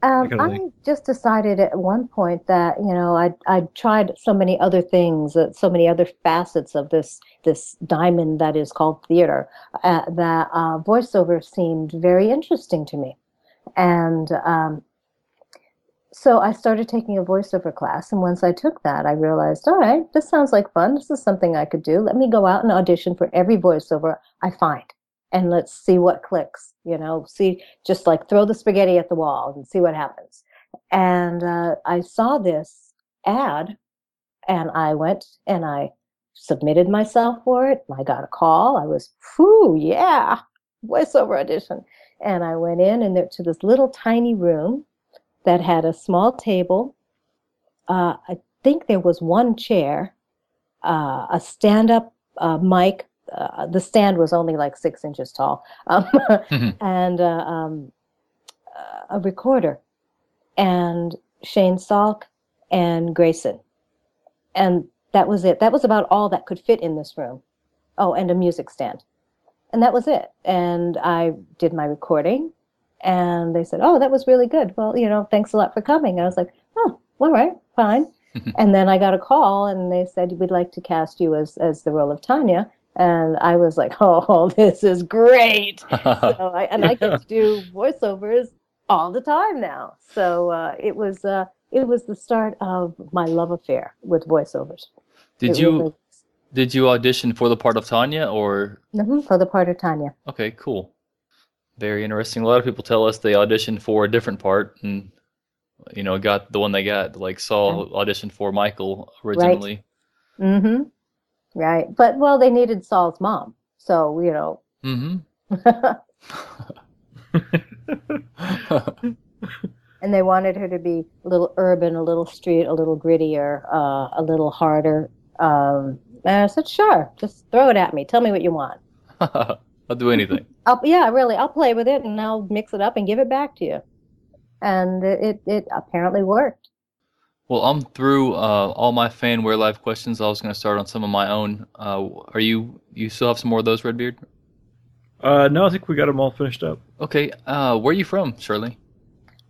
[SPEAKER 1] Um, I just decided at one point that you know I I tried so many other things, uh, so many other facets of this this diamond that is called theater, uh, that uh, voiceover seemed very interesting to me, and um, so I started taking a voiceover class. And once I took that, I realized, all right, this sounds like fun. This is something I could do. Let me go out and audition for every voiceover I find, and let's see what clicks. You know, see just like throw the spaghetti at the wall and see what happens. And uh, I saw this ad and I went and I submitted myself for it. I got a call. I was, whew, yeah, voiceover audition. And I went in and to this little tiny room that had a small table, uh, a think there was one chair, uh, a stand-up uh, mic. Uh, the stand was only like six inches tall, um, and uh, um, a recorder, and Shane Salk and Grayson, and that was it. That was about all that could fit in this room. Oh, and a music stand, and that was it. And I did my recording, and they said, "Oh, that was really good. Well, you know, thanks a lot for coming." And I was like, "Oh, all right, fine." and then I got a call, and they said, "We'd like to cast you as as the role of Tanya." And I was like, "Oh, this is great!" so I, and I get to do voiceovers all the time now. So uh, it was uh, it was the start of my love affair with voiceovers.
[SPEAKER 2] Did
[SPEAKER 1] It
[SPEAKER 2] you
[SPEAKER 1] really-
[SPEAKER 2] did you audition for the part of Tanya or
[SPEAKER 1] Mhm, for the part of Tanya?
[SPEAKER 2] okay, cool. Very interesting. A lot of people tell us they auditioned for a different part and you know, got the one they got. Like Saul auditioned for Michael originally. Right.
[SPEAKER 1] Mm-hmm. Right, but well, they needed Saul's mom, so you know.
[SPEAKER 2] Mm-hmm.
[SPEAKER 1] and they wanted her to be a little urban, a little street, a little grittier, uh, a little harder. Um, and I said, "Sure, just throw it at me. Tell me what you want."
[SPEAKER 2] I'll do anything.
[SPEAKER 1] I'll, yeah, really, I'll play with it and I'll mix it up and give it back to you. And it it, it apparently worked.
[SPEAKER 2] Well, I'm through uh, all my fan We're Alive questions. I was going to start on some of my own. Uh, are you you still have some more of those, Redbeard?
[SPEAKER 4] Uh, no, I think we got them all finished up.
[SPEAKER 2] Okay. Uh, where are you from, Shirley?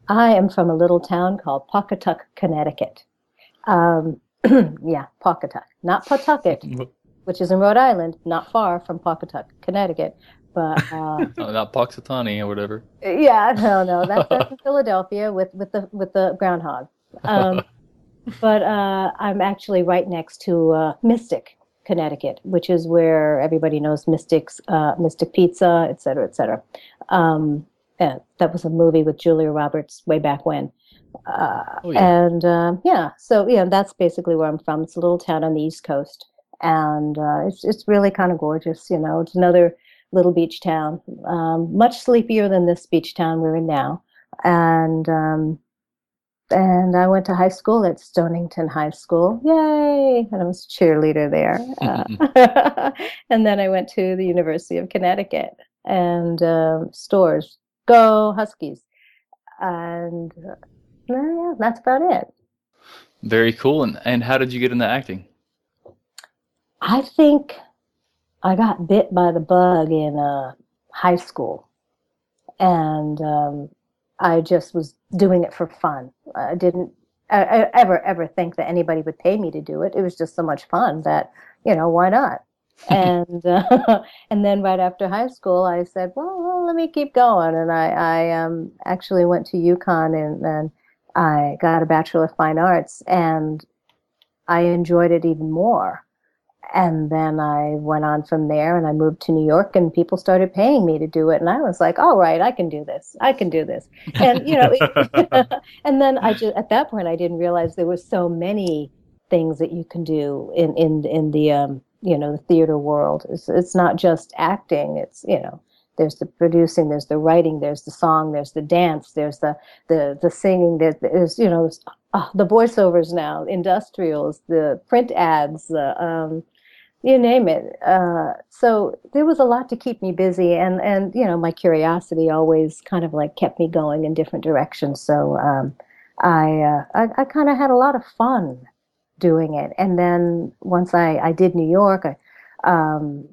[SPEAKER 1] I am from a little town called Pawcatuck, Connecticut. Um, yeah, Pawcatuck, not Pawtucket, which is in Rhode Island, not far from Pawcatuck, Connecticut. But uh,
[SPEAKER 2] not Poxitani or whatever.
[SPEAKER 1] yeah, no, no, that's, that's in Philadelphia with with the with the groundhog. Um, but uh, I'm actually right next to uh, Mystic, Connecticut, which is where everybody knows Mystic's uh, Mystic Pizza, et cetera, et cetera. Um, and that was a movie with Julia Roberts way back when. Uh,
[SPEAKER 2] Oh, yeah.
[SPEAKER 1] And um, yeah, so yeah, that's basically where I'm from. It's a little town on the East Coast, and uh, it's it's really kind of gorgeous. You know, it's another little beach town, um, much sleepier than this beach town we're in now. And um, and I went to high school at Stonington High School. Yay! And I was a cheerleader there. Uh, and then I went to the University of Connecticut and um, Storrs. Go Huskies! And uh, yeah, that's about it.
[SPEAKER 2] Very cool. And and how did you get into acting?
[SPEAKER 1] I think I got bit by the bug in uh, high school, and um, I just was doing it for fun. I didn't I, I ever ever think that anybody would pay me to do it. It was just so much fun that you know why not. and uh, and then right after high school, I said, well, well let me keep going, and I I um, actually went to UConn and, and I got a Bachelor of Fine Arts, and I enjoyed it even more. And then I went on from there and I moved to New York and people started paying me to do it. And I was like, all right, I can do this. I can do this. And, you know, and then I just, at that point, I didn't realize there were so many things that you can do in, in, in the, um, you know, the theater world. It's, it's not just acting. It's, you know, there's the producing, there's the writing, there's the song, there's the dance, there's the, the, the singing, there's, there's you know, uh, the voiceovers now, industrials, the print ads, the, um, you name it. Uh, so there was a lot to keep me busy, and and you know my curiosity always kind of like kept me going in different directions. So um, I, uh, I I kind of had a lot of fun doing it. And then once I I did New York, I um,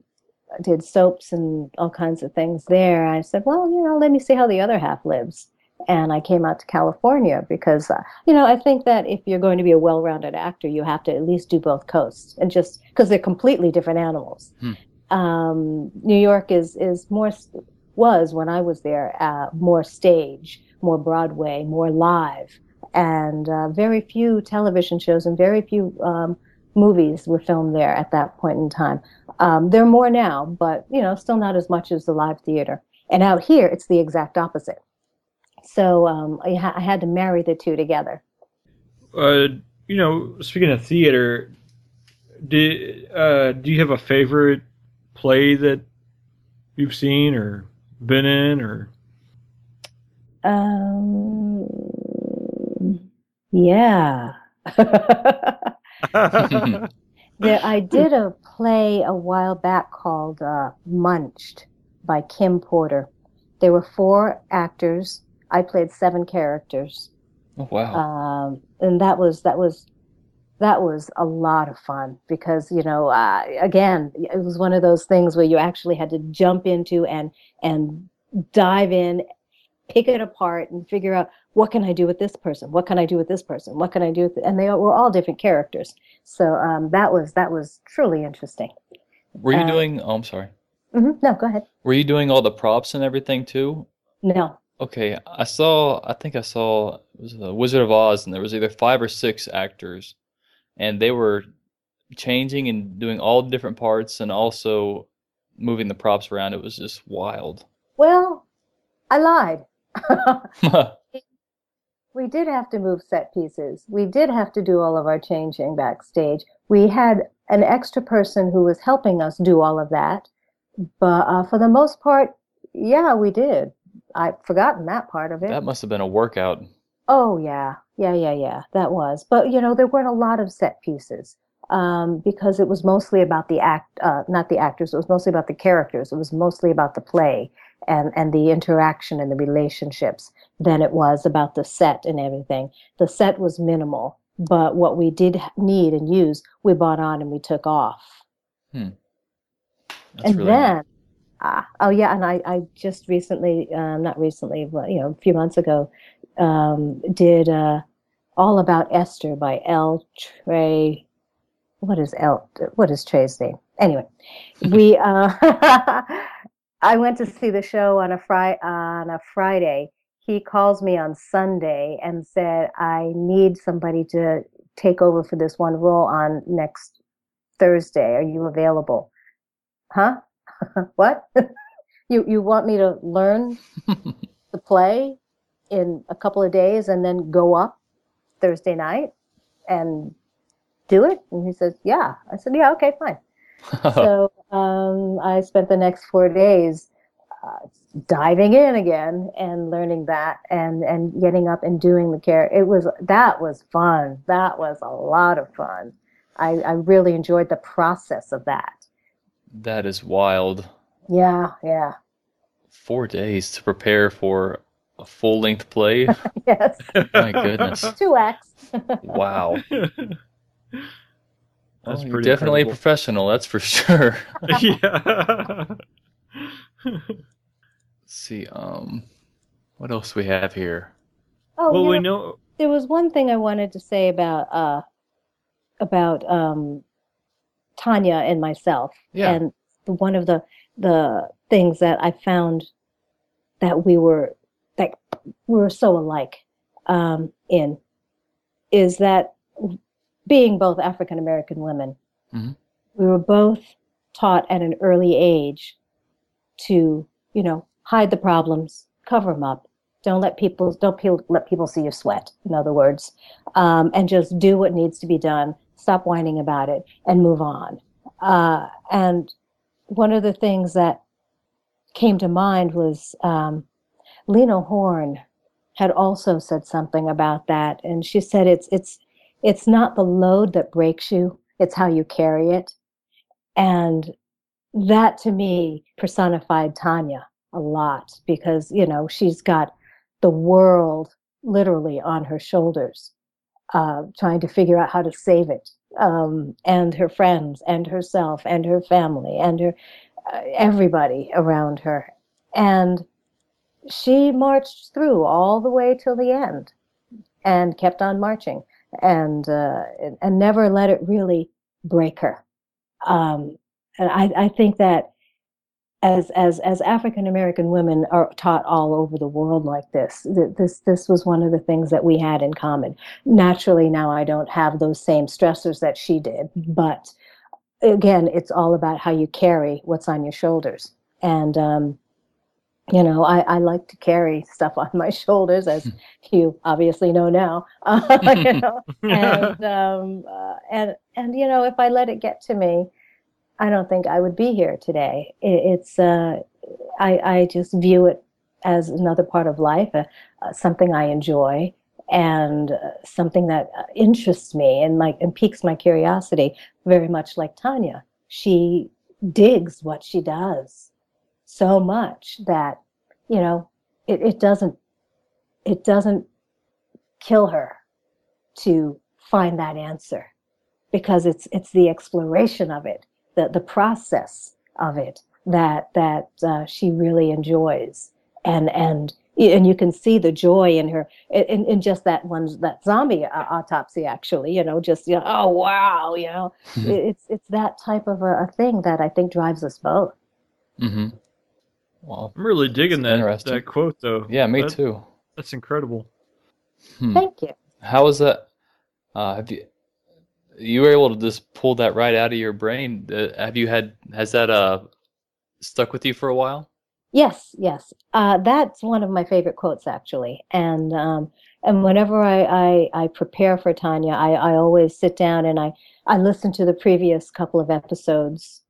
[SPEAKER 1] did soaps and all kinds of things there. I said, well, you know, let me see how the other half lives. And I came out to California because, uh, you know, I think that if you're going to be a well rounded actor, you have to at least do both coasts and just because they're completely different animals.
[SPEAKER 2] Hmm.
[SPEAKER 1] Um, New York is, is more, was when I was there, uh, more stage, more Broadway, more live, and uh, very few television shows and very few um, movies were filmed there at that point in time. Um, there are more now, but, you know, still not as much as the live theater. And out here, it's the exact opposite. So um, I, ha- I had to marry the two together.
[SPEAKER 4] Uh, you know, speaking of theater, do uh, do you have a favorite play that you've seen or been in or?
[SPEAKER 1] Um, yeah. There, I did a play a while back called uh, Munched by Kim Porter. There were four actors. I played seven characters,
[SPEAKER 2] Oh, wow.
[SPEAKER 1] um, and that was that was that was a lot of fun because you know uh, again it was one of those things where you actually had to jump into and and dive in pick it apart and figure out what can i do with this person what can i do with this person what can i do with and they were all different characters so um, that was that was truly interesting
[SPEAKER 2] Were you
[SPEAKER 1] uh,
[SPEAKER 2] doing? Oh, I'm sorry.
[SPEAKER 1] hmm no go ahead
[SPEAKER 2] Were you doing all the props and everything too?
[SPEAKER 1] no
[SPEAKER 2] Okay, I saw. I think I saw. It was the Wizard of Oz, and there was either five or six actors, and they were changing and doing all different parts, and also moving the props around. It was just wild.
[SPEAKER 1] well i lied we did have to move set pieces. We did have to do all of our changing backstage. We had an extra person who was helping us do all of that. But uh, for the most part, yeah, we did. I've forgotten that part of it.
[SPEAKER 2] that must have been a workout.
[SPEAKER 1] Oh yeah, yeah, yeah, yeah. That was. But you know, there weren't a lot of set pieces um, because it was mostly about the act, uh, not the actors. It was mostly about the characters. It was mostly about the play and and the interaction and the relationships than it was about the set and everything. The set was minimal, but what we did need and use, we bought on and we took off. Hmm.
[SPEAKER 2] That's
[SPEAKER 1] and
[SPEAKER 2] really
[SPEAKER 1] then, ah, oh yeah, and I, I just recently, um, not recently, but you know, a few months ago, um, did uh, all about Esther by L. Trey. What is L? What is Trey's name? Anyway, we. Uh, I went to see the show on a Fri on a Friday. He calls me on Sunday and said, "I need somebody to take over for this one role on next Thursday. Are you available?" Huh? what? you you want me to learn the play in a couple of days and then go up Thursday night and do it? And he says, "Yeah." I said, "Yeah, okay, fine." so um, I spent the next four days uh, diving in again and learning that and and getting up and doing the care. It was that was fun. That was a lot of fun. I, I really enjoyed the process of that.
[SPEAKER 2] That is wild.
[SPEAKER 1] Yeah, yeah,
[SPEAKER 2] Four days to prepare for a full length play.
[SPEAKER 1] yes.
[SPEAKER 2] My goodness.
[SPEAKER 1] Two acts.
[SPEAKER 2] Wow.
[SPEAKER 4] That's
[SPEAKER 2] Well, you're
[SPEAKER 4] pretty
[SPEAKER 2] definitely a professional, that's for sure.
[SPEAKER 4] yeah.
[SPEAKER 2] Let's see, um, what else we have here?
[SPEAKER 1] Oh,
[SPEAKER 4] well,
[SPEAKER 1] you
[SPEAKER 4] we
[SPEAKER 1] know,
[SPEAKER 4] know.
[SPEAKER 1] there was one thing I wanted to say about uh about um Tanya and myself.
[SPEAKER 2] Yeah.
[SPEAKER 1] And the, one of the the things that I found that we were that we were so alike um in is that being both African American women,
[SPEAKER 2] Mhm.
[SPEAKER 1] we were both taught at an early age to, you know, hide the problems, cover them up, don't let people don't pe- let people see you sweat. In other words, um, and just do what needs to be done. Stop whining about it and move on. Uh, and one of the things that came to mind was um, Lena Horne had also said something about that, and she said it's it's it's not the load that breaks you; it's how you carry it. And that to me personified Tanya a lot because you know she's got the world literally on her shoulders, uh, trying to figure out how to save it, um, and her friends, and herself, and her family, and her uh, everybody around her, and she marched through all the way till the end, and kept on marching, and uh, and, never let it really break her. Um, and I, I think that as as as African American women are taught all over the world like this, this this was one of the things that we had in common. Naturally, now I don't have those same stressors that she did, but again, it's all about how you carry what's on your shoulders. And um, you know, I, I like to carry stuff on my shoulders, as you obviously know now. Uh, you know, and um, uh, and and you know, if I let it get to me, I don't think I would be here today. It, it's uh, I I just view it as another part of life, uh, uh, something I enjoy, and uh, something that uh, interests me and my and piques my curiosity very much like Tanya. She digs what she does so much that you know it, it doesn't it doesn't kill her to find that answer because it's it's the exploration of it the the process of it that that uh, she really enjoys and and and you can see the joy in her in, in just that one that zombie uh, autopsy actually you know just you know oh wow you know
[SPEAKER 2] Mhm.
[SPEAKER 1] it's it's that type of a, a thing that i think drives us both
[SPEAKER 2] mm-hmm. Well,
[SPEAKER 4] I'm really digging
[SPEAKER 2] That's
[SPEAKER 4] that
[SPEAKER 2] interesting.
[SPEAKER 4] that quote though.
[SPEAKER 2] yeah, me
[SPEAKER 4] That-
[SPEAKER 2] too.
[SPEAKER 4] That's incredible.
[SPEAKER 2] Hmm.
[SPEAKER 1] thank you
[SPEAKER 2] How was that? Uh, have you you were able to just pull that right out of your brain? Uh, have you had has that uh stuck with you for a while?
[SPEAKER 1] Yes, yes. Uh, that's one of my favorite quotes, actually. And um, and whenever I, I, I prepare for Tanya, I, I always sit down and I, I listen to the previous couple of episodes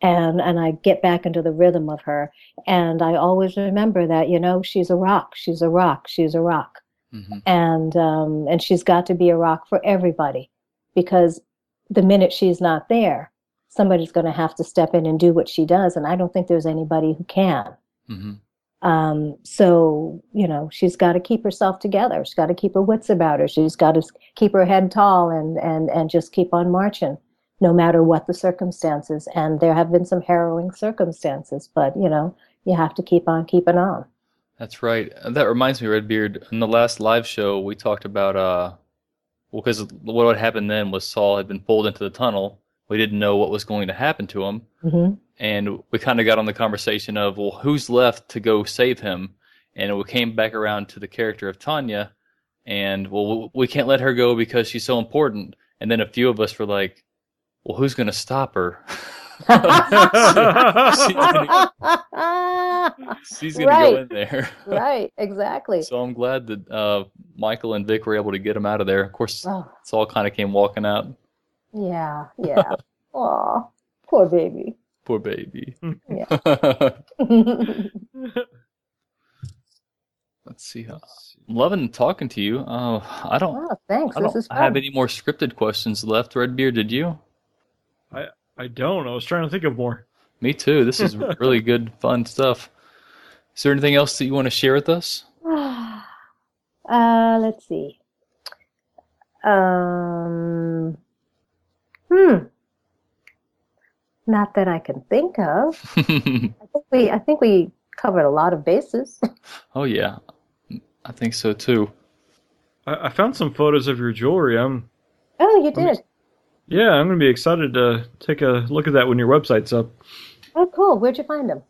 [SPEAKER 1] and and I get back into the rhythm of her. And I always remember that, you know, she's a rock, she's a rock, she's a rock.
[SPEAKER 2] hmm
[SPEAKER 1] And um, and she's got to be a rock for everybody because the minute she's not there, somebody's going to have to step in and do what she does. And I don't think there's anybody who can.
[SPEAKER 2] hmm
[SPEAKER 1] Um, so, you know, she's got to keep herself together. She's got to keep her wits about her. She's got to keep her head tall and, and, and just keep on marching, no matter what the circumstances. And there have been some harrowing circumstances, but, you know, you have to keep on keeping on.
[SPEAKER 2] That's right. That reminds me, Redbeard. In the last live show, we talked about uh, well, because what had happened then was Saul had been pulled into the tunnel. We didn't know what was going to happen to him,
[SPEAKER 1] hmm
[SPEAKER 2] and we kind of got on the conversation of, well, who's left to go save him? And we came back around to the character of Tanya, and well, we can't let her go because she's so important. And then a few of us were like, well, who's going to stop her? She's going to
[SPEAKER 1] Right.
[SPEAKER 2] go in there.
[SPEAKER 1] right, exactly.
[SPEAKER 2] So I'm glad that uh, Michael and Vic were able to get him out of there. Of course,
[SPEAKER 1] Oh,
[SPEAKER 2] Saul kind of came walking out.
[SPEAKER 1] yeah, yeah. Aw, poor baby.
[SPEAKER 2] Poor baby.
[SPEAKER 1] Yeah.
[SPEAKER 2] Let's see. uh, I'm loving talking to you. Uh, I don't.
[SPEAKER 1] oh, thanks.
[SPEAKER 2] I don't
[SPEAKER 1] is
[SPEAKER 2] have any more scripted questions left. Redbeard, did you?
[SPEAKER 4] I don't. I was trying to think of more.
[SPEAKER 2] Me too. This is really good, fun stuff. Is there anything else that you want to share with us?
[SPEAKER 1] Uh, let's see. Um, hmm. Not that I can think of. I think we, I think we covered a lot of bases.
[SPEAKER 2] oh yeah, I think so too.
[SPEAKER 4] I, I found some photos of your jewelry. I'm
[SPEAKER 1] Oh, you did.
[SPEAKER 4] Yeah. I'm gonna be excited to take a look at that when your website's up.
[SPEAKER 1] Oh, cool. Where'd you find them?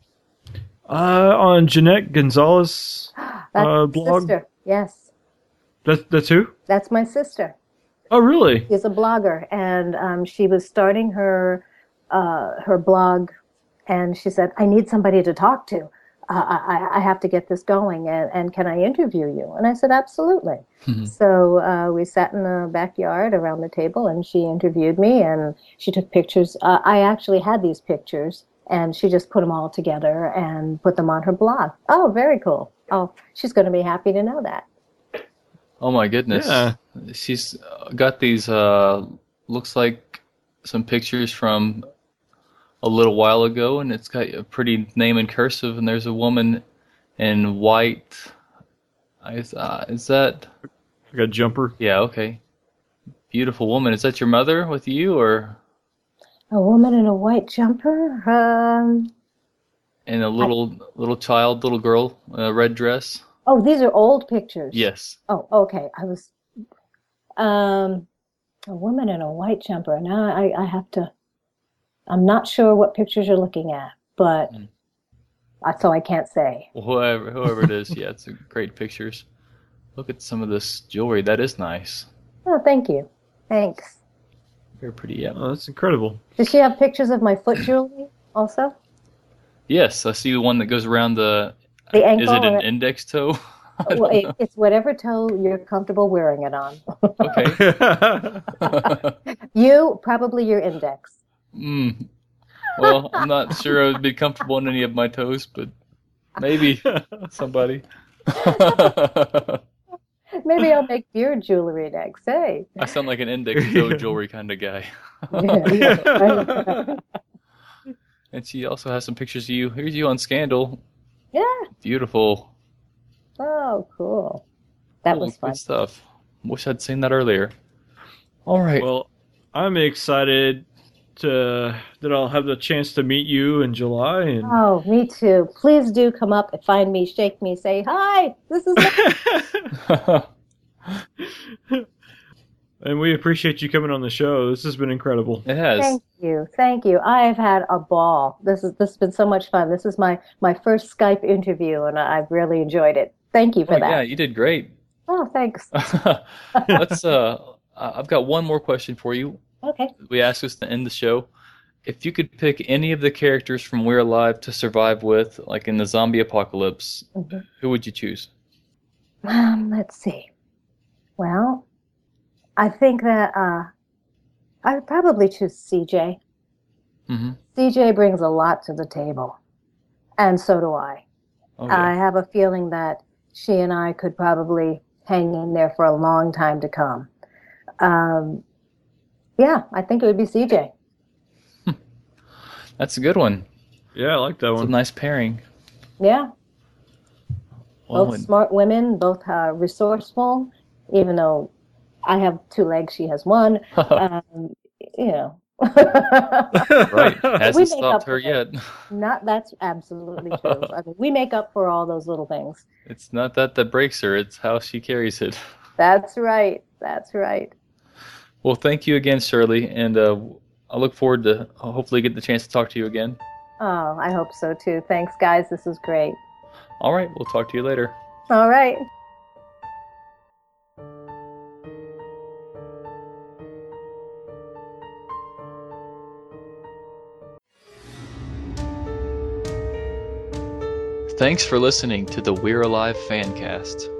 [SPEAKER 4] Uh, on Jeanetta
[SPEAKER 1] Gonzales.
[SPEAKER 4] Uh, blog?
[SPEAKER 1] sister. Yes,
[SPEAKER 4] That that's who?
[SPEAKER 1] that's my sister.
[SPEAKER 4] Oh, really?
[SPEAKER 1] She's a blogger, and um, she was starting her uh, her blog, and she said, "I need somebody to talk to. Uh, I, I have to get this going, and, and can I interview you?" And I said, "Absolutely."
[SPEAKER 2] Mhm.
[SPEAKER 1] So uh, we sat in the backyard around the table, and she interviewed me, and she took pictures. Uh, I actually had these pictures, and she just put them all together and put them on her blog. Oh, very cool. Oh, she's going to be happy to know that.
[SPEAKER 2] Oh my goodness.
[SPEAKER 4] Yeah.
[SPEAKER 2] She's uh, got these uh looks like some pictures from a little while ago and it's got a pretty name in cursive and there's a woman in white. Is, uh, is that
[SPEAKER 4] Like a jumper.
[SPEAKER 2] Yeah, okay. Beautiful woman. Is that your mother with you or
[SPEAKER 1] A woman in a white jumper. Um,
[SPEAKER 2] and a little little child, little girl, in a red dress?
[SPEAKER 1] Oh, these are old pictures.
[SPEAKER 2] Yes.
[SPEAKER 1] Oh, okay. I was um a woman in a white jumper. Now I, I have to I'm not sure what pictures you're looking at, but
[SPEAKER 2] Mm.
[SPEAKER 1] so I can't say.
[SPEAKER 2] Whoever whoever it is, yeah, it's a great pictures. Look at some of this jewelry. That is nice.
[SPEAKER 1] Oh, thank you. Thanks.
[SPEAKER 2] Very pretty, yeah.
[SPEAKER 4] Oh, that's incredible.
[SPEAKER 1] Does she have pictures of my foot jewelry also?
[SPEAKER 2] Yes, I see the one that goes around the.
[SPEAKER 1] The ankle
[SPEAKER 2] Is it an index toe?
[SPEAKER 1] Well, it, it's whatever toe you're comfortable wearing it on.
[SPEAKER 2] Okay.
[SPEAKER 1] You probably your index.
[SPEAKER 2] Mm. Well, I'm not sure I would be comfortable in any of my toes, but maybe somebody.
[SPEAKER 1] Maybe I'll make beard jewelry next. Hey.
[SPEAKER 2] I sound like an index toe jewelry kind of guy.
[SPEAKER 1] Yeah, yeah.
[SPEAKER 2] And she also has some pictures of you. Here's you on Scandal.
[SPEAKER 1] yeah.
[SPEAKER 2] Beautiful.
[SPEAKER 1] Oh, cool. That
[SPEAKER 2] Cool,
[SPEAKER 1] was fun.
[SPEAKER 2] Good stuff. Wish I'd seen that earlier. All right.
[SPEAKER 4] Well, I'm excited to that I'll have the chance to meet you in July, and
[SPEAKER 1] Oh, me too. Please do come up and find me, shake me, say hi. This is.
[SPEAKER 4] and we appreciate you coming on the show. This has been incredible.
[SPEAKER 2] it has.
[SPEAKER 1] Thank you, thank you. I've had a ball. This is this has been so much fun. This is my my first Skype interview, and I- I've really enjoyed it. Thank you for
[SPEAKER 2] Oh, yeah, you did great.
[SPEAKER 1] Oh, thanks.
[SPEAKER 2] Let's. Uh, I've got one more question for you.
[SPEAKER 1] Okay.
[SPEAKER 2] We asked us to end the show. If you could pick any of the characters from We're Alive to survive with, like in the zombie apocalypse,
[SPEAKER 1] Mhm.
[SPEAKER 2] who would you choose?
[SPEAKER 1] Um, let's see. Well, I think that uh, I would probably choose CJ.
[SPEAKER 2] hmm
[SPEAKER 1] CJ brings a lot to the table, and so do I.
[SPEAKER 2] Oh,
[SPEAKER 1] I have a feeling that she and I could probably hang in there for a long time to come. Um, yeah, I think it would be CJ.
[SPEAKER 2] That's a good one.
[SPEAKER 4] Yeah, I like that
[SPEAKER 2] It's a
[SPEAKER 4] one.
[SPEAKER 2] nice pairing.
[SPEAKER 1] Yeah,
[SPEAKER 2] Well,
[SPEAKER 1] both
[SPEAKER 2] and-
[SPEAKER 1] smart women, both uh, resourceful. Even though I have two legs, she has one. Um, you know.
[SPEAKER 2] right.
[SPEAKER 1] We
[SPEAKER 2] Hasn't
[SPEAKER 1] make
[SPEAKER 2] stopped
[SPEAKER 1] up
[SPEAKER 2] her yet.
[SPEAKER 1] Not that's absolutely true. I mean, we make up for all those little things.
[SPEAKER 2] It's not that that breaks her, it's how she carries it.
[SPEAKER 1] That's right. That's right.
[SPEAKER 2] Well, thank you again, Shirley, and uh, I look forward to hopefully get the chance to talk to you again.
[SPEAKER 1] Oh, I hope so too. Thanks, guys. This is great.
[SPEAKER 2] All right, we'll talk to you later.
[SPEAKER 1] All right.
[SPEAKER 2] Thanks for listening to the We're Alive Fancast.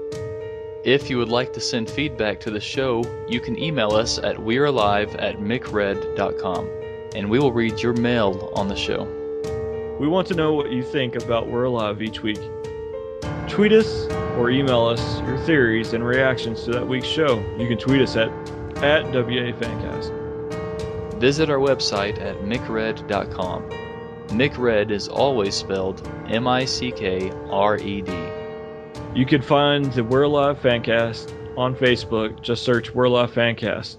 [SPEAKER 2] If you would like to send feedback to the show, you can email us at we'realive at mickred.com, and we will read your mail on the show.
[SPEAKER 4] We want to know what you think about We're Alive each week. Tweet us or email us your theories and reactions to that week's show. You can tweet us at at WAFancast.
[SPEAKER 2] Visit our website at mickred.com. Mickred is always spelled M I C K R E D.
[SPEAKER 4] You can find the We're Alive Fancast on Facebook. Just search We're Alive Fancast.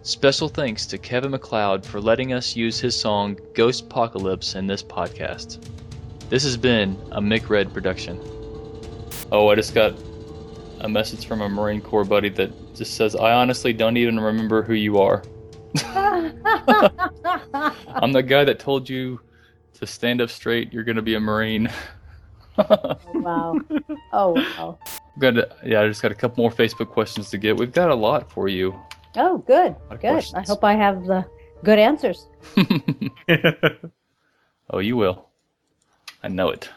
[SPEAKER 2] Special thanks to Kevin MacLeod for letting us use his song Ghostpocalypse in this podcast. This has been a Mick Red production. Oh, I just got a message from a Marine Corps buddy that just says, I honestly don't even remember who you are. I'm the guy that told you to stand up straight, you're going to be a Marine.
[SPEAKER 1] wow. Oh, wow.
[SPEAKER 2] Got to, yeah, I just got a couple more Facebook questions to get. We've got a lot for you.
[SPEAKER 1] Oh, good.
[SPEAKER 2] of
[SPEAKER 1] Good. I hope I have the good answers.
[SPEAKER 2] oh, you will. I know it.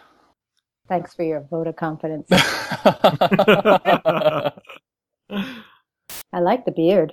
[SPEAKER 1] Thanks for your vote of confidence. I like the beard.